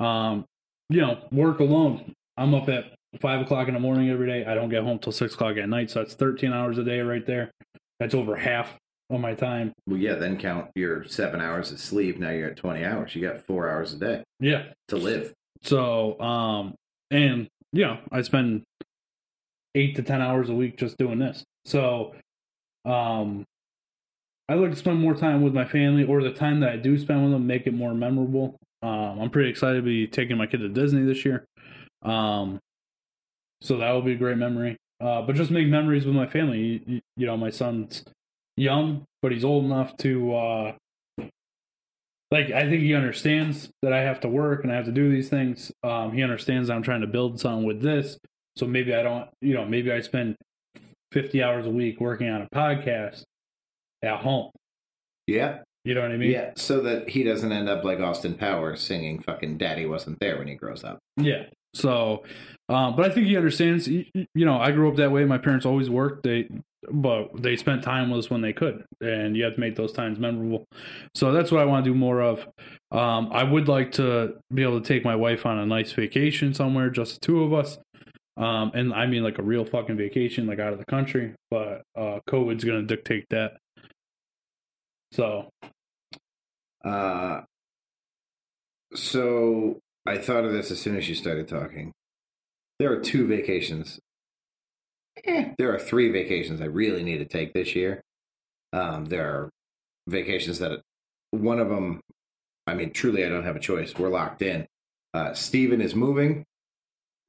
um, you know, work alone. I'm up at five o'clock in the morning every day. I don't get home till six o'clock at night, so that's 13 hours a day right there. That's over half of my time. Well, yeah, then count your seven hours of sleep. Now you're at 20 hours. You got four hours a day Yeah, to live. So, um, and yeah, I spend eight to ten hours a week just doing this. So, um, I like to spend more time with my family, or the time that I do spend with them, make it more memorable. Um, I'm pretty excited to be taking my kid to Disney this year. Um, so that will be a great memory. Uh, but just make memories with my family. You, you, know, my son's young, but he's old enough to uh, like I think he understands that I have to work and I have to do these things. Um, he understands that I'm trying to build something with this. So maybe I don't, you know, maybe I spend 50 hours a week working on a podcast at home. Yeah. You know what I mean? Yeah. So that he doesn't end up like Austin Powers singing fucking Daddy Wasn't There when he grows up. Yeah. So, um, but I think he understands. You, know, I grew up that way. My parents always worked. They, but they spent time with us when they could, and you have to make those times memorable. So that's what I want to do more of. Um, I would like to be able to take my wife on a nice vacation somewhere, just the two of us. Um, and I mean like a real fucking vacation, like out of the country. But uh, COVID's gonna dictate that. So Uh, so I thought of this as soon as you started talking. There are two vacations. Eh, there are three vacations I really need to take this year. Um, there are vacations that one of them, I mean, truly, I don't have a choice. We're locked in. Uh, Steven is moving.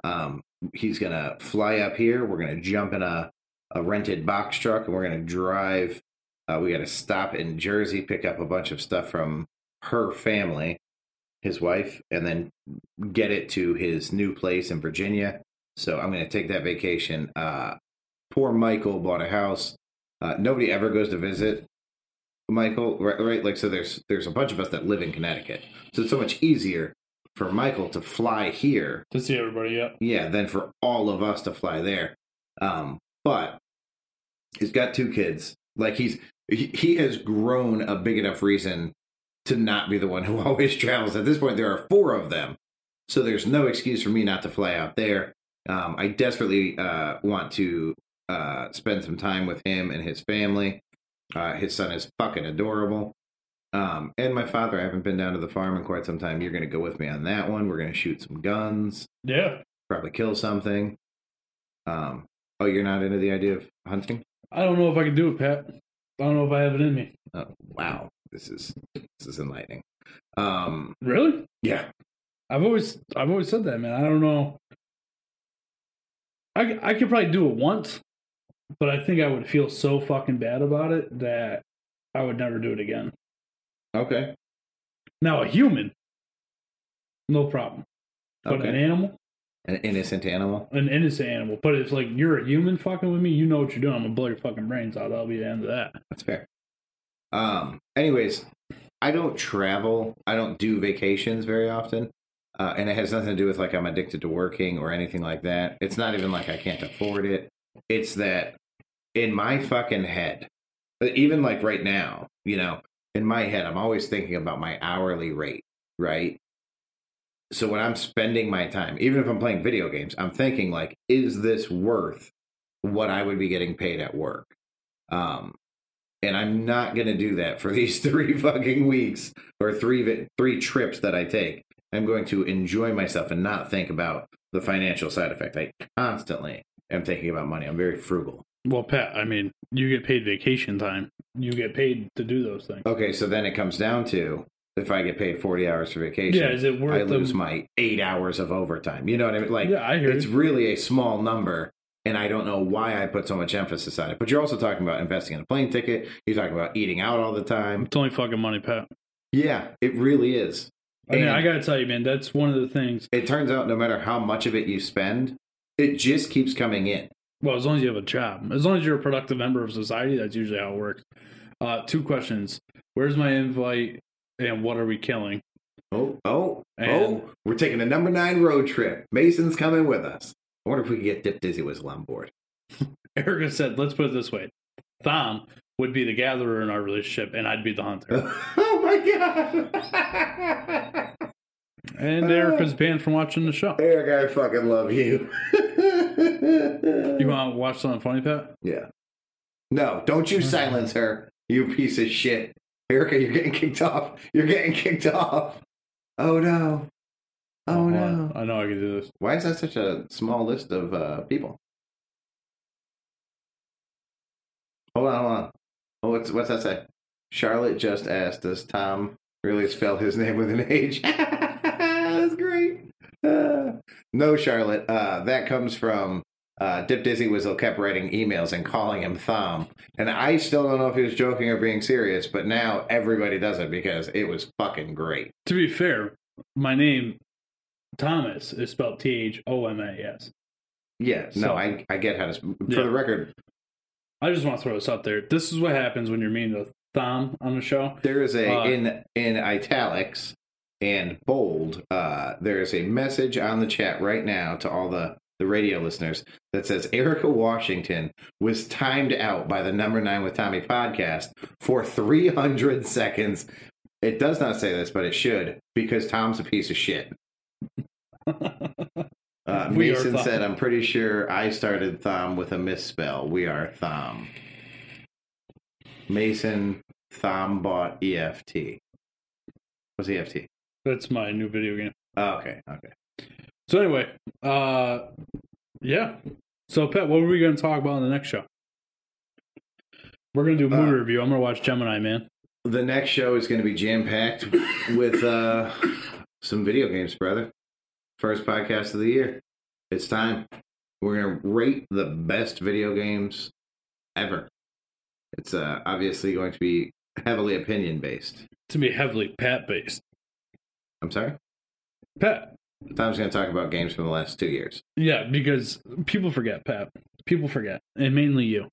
Um, he's going to fly up here. We're going to jump in a, a rented box truck and we're going to drive. Uh, we got to stop in Jersey, pick up a bunch of stuff from her family, his wife, and then get it to his new place in Virginia. So I'm going to take that vacation. Uh, poor Michael bought a house. Uh, nobody ever goes to visit Michael, right, right? Like, so there's there's a bunch of us that live in Connecticut, so it's so much easier for Michael to fly here to see everybody, yeah. yeah, than for all of us to fly there. Um, but he's got two kids. Like he's he, he has grown a big enough reason to not be the one who (laughs) always travels. At this point, there are four of them, so there's no excuse for me not to fly out there. Um, I desperately uh, want to uh, spend some time with him and his family. Uh, his son is fucking adorable. Um, and my father, I haven't been down to the farm in quite some time. You're going to go with me on that one. We're going to shoot some guns Yeah. probably kill something. Um, oh, you're not into the idea of hunting? I don't know if I can do it, Pat. I don't know if I have it in me. Oh, wow, this is this is enlightening. Um, Really? yeah, I've always I've always said that, man. I don't know. I I could probably do it once, but I think I would feel so fucking bad about it that I would never do it again. okay, Now a human, no problem. But an animal, An innocent animal. an innocent animal. But it's like you're a human fucking with me, you know what you're doing. I'm gonna blow your fucking brains out. That'll be the end of that. That's fair. Um, anyways, I don't travel. I don't do vacations very often. Uh, and it has nothing to do with like I'm addicted to working or anything like that. It's not even like I can't afford it. It's that in my fucking head, even like right now, you know, in my head, I'm always thinking about my hourly rate, right? So when I'm spending my time, even if I'm playing video games, I'm thinking like, is this worth what I would be getting paid at work? Um, and I'm not going to do that for (laughs) these three fucking weeks or three three trips that I take. I'm going to enjoy myself and not think about the financial side effect. I constantly am thinking about money. I'm very frugal. Well, Pat, I mean, you get paid vacation time. You get paid to do those things. Okay, so then it comes down to if I get paid 40 hours for vacation, Yeah, is it worth I lose them- my eight hours of overtime. You know what I mean? Like, Yeah, I hear it's you. really a small number, and I don't know why I put so much emphasis on it. But you're also talking about investing in a plane ticket. You're talking about eating out all the time. It's only fucking money, Pat. Yeah, it really is. I mean, And I gotta tell you, man, that's one of the things. it turns out no matter how much of it you spend, it just keeps coming in. Well, as long as you have a job, as long as you're a productive member of society, that's usually how it works. Uh, two questions: Where's my invite, and what are we killing? Oh, oh, And- oh! We're taking a number nine road trip. Mason's coming with us. I wonder if we could get Dip Dizzy Whistle on board. (laughs) Erica said, "Let's put it this way: Thom would be the gatherer in our relationship, and I'd be the hunter." (laughs) oh my god! And Erica's ah. banned from watching the show. Eric, I fucking love you. You want to watch something funny, Pat? Yeah. No, don't you silence her, you piece of shit. Erica, you're getting kicked off. You're getting kicked off. Oh no. Oh Hold no. on. I know I can do this. Why is that such a small list of uh, people? Hold on, hold on. Oh, what's what's that say? Charlotte just asked, "Does Tom really spell his (laughs) name with an H?" (laughs) That's great. Uh, (sighs) no, Charlotte. Uh, that comes from uh, Dip Dizzy Whistle kept writing emails and calling him Thom, and I still don't know if he was joking or being serious. But now everybody does it because it was fucking great. To be fair, my name Thomas is spelled T H O M A S. Yeah, no, So- I I get how to. For Yeah. the record, I just want to throw this out there. This is what happens when you're mean to Thom on the show. There is a Uh, in in italics and bold. Uh, there is a message on the chat right now to all the the radio listeners that says Erica Washington was timed out by the Number Nine with Tommy podcast for 300 seconds. It does not say this, but it should because Tom's a piece of shit. Uh, (laughs) Mason said, "I'm pretty sure I started Thom with a misspell. We are Thom." Mason Thom bought EFT. What's EFT? That's my new video game. Oh, okay, okay. So anyway, uh, yeah. So Pat, what were we going to talk about in the next show? We're going to do a movie Uh, review. I'm going to watch Gemini Man. The next show is going to be jam packed with uh, some video games, brother. First podcast of the year. It's time. We're going to rate the best video games ever. It's uh, obviously going to be heavily opinion based. To be heavily Pat based. I'm sorry. Pat, Tom's going to talk about games from the last two years. yeah, because people forget Pat. People forget, and mainly you.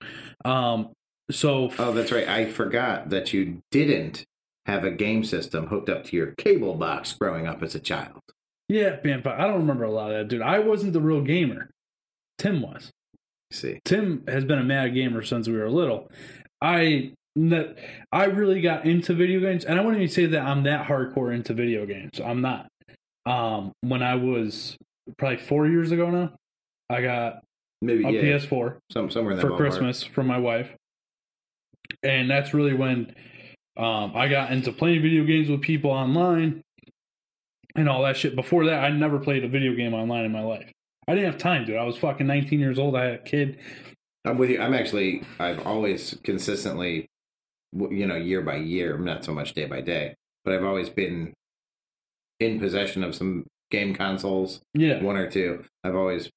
Um, so Oh, that's right. I forgot that you didn't have a game system hooked up to your cable box growing up as a child. yeah. But I don't remember a lot of that, dude. I wasn't the real gamer. Tim was. See, Tim has been a mad gamer since we were little. I that I really got into video games, and I wouldn't even say that I'm that hardcore into video games. I'm not. Um, when I was probably four years ago now, I got maybe a yeah, PS4 some somewhere in that for. Christmas from my wife, and that's really when um, I got into playing video games with people online and all that shit. Before that, I never played a video game online in my life. I didn't have time, dude. I was fucking 19 years old. I had a kid. I'm with you. I'm actually. I've always consistently, you know, year by year, not so much day by day, but I've always been in possession of some game consoles, Yeah. one or two. I've always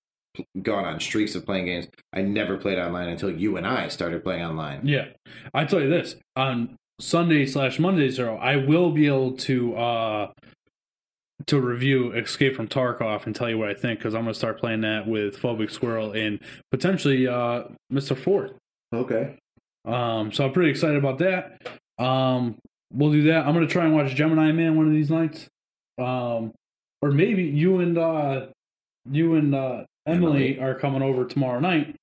gone on streaks of playing games. I never played online until you and I started playing online. Yeah, I tell you this on Sunday slash Monday zero, I will be able to uh to review Escape from Tarkov and tell you what I think because I'm gonna start playing that with Phobic Squirrel and potentially uh Mr. Ford. Okay. Um, so I'm pretty excited about that. Um, we'll do that. I'm gonna try and watch Gemini Man one of these nights. Um, or maybe you and uh you and uh Emily, Emily. are coming over tomorrow night.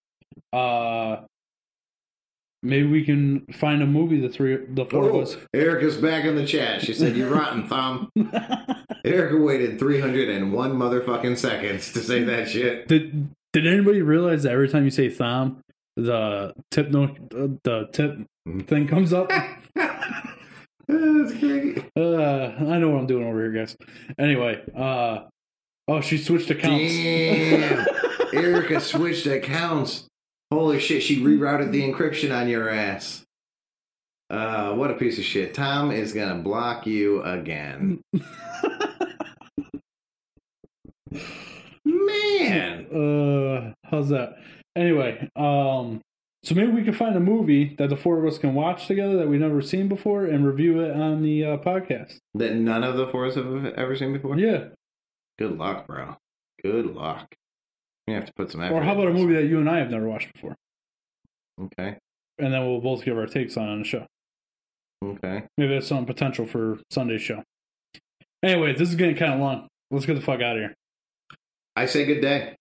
Uh maybe we can find a movie the three, the four of Oh, us. Erica's back in the chat. She said, "You're rotten, Thom." (laughs) Erica waited 301 motherfucking seconds to say that shit. Did Did anybody realize that every time you say thom, the tip no, uh, the tip thing comes up? (laughs) That's great. Uh, I know what I'm doing over here, guys. Anyway, uh, oh, she switched accounts. Damn. (laughs) Erica switched accounts. Holy shit, she rerouted the encryption on your ass. Uh, what a piece of shit. Tom is gonna block you again. (laughs) Man. Uh, how's that? Anyway, um, so maybe we can find a movie that the four of us can watch together that we've never seen before and review it on the uh, podcast. That none of the four of us have ever seen before? Yeah. Good luck, bro. Good luck. You have to put some effort Or how about a movie that you and I have never watched before. Okay. and then we'll both give our takes on on the show. Okay. Maybe that's some potential for Sunday's show. Anyway, this is getting kind of long. Let's get the fuck out of here. I say good day.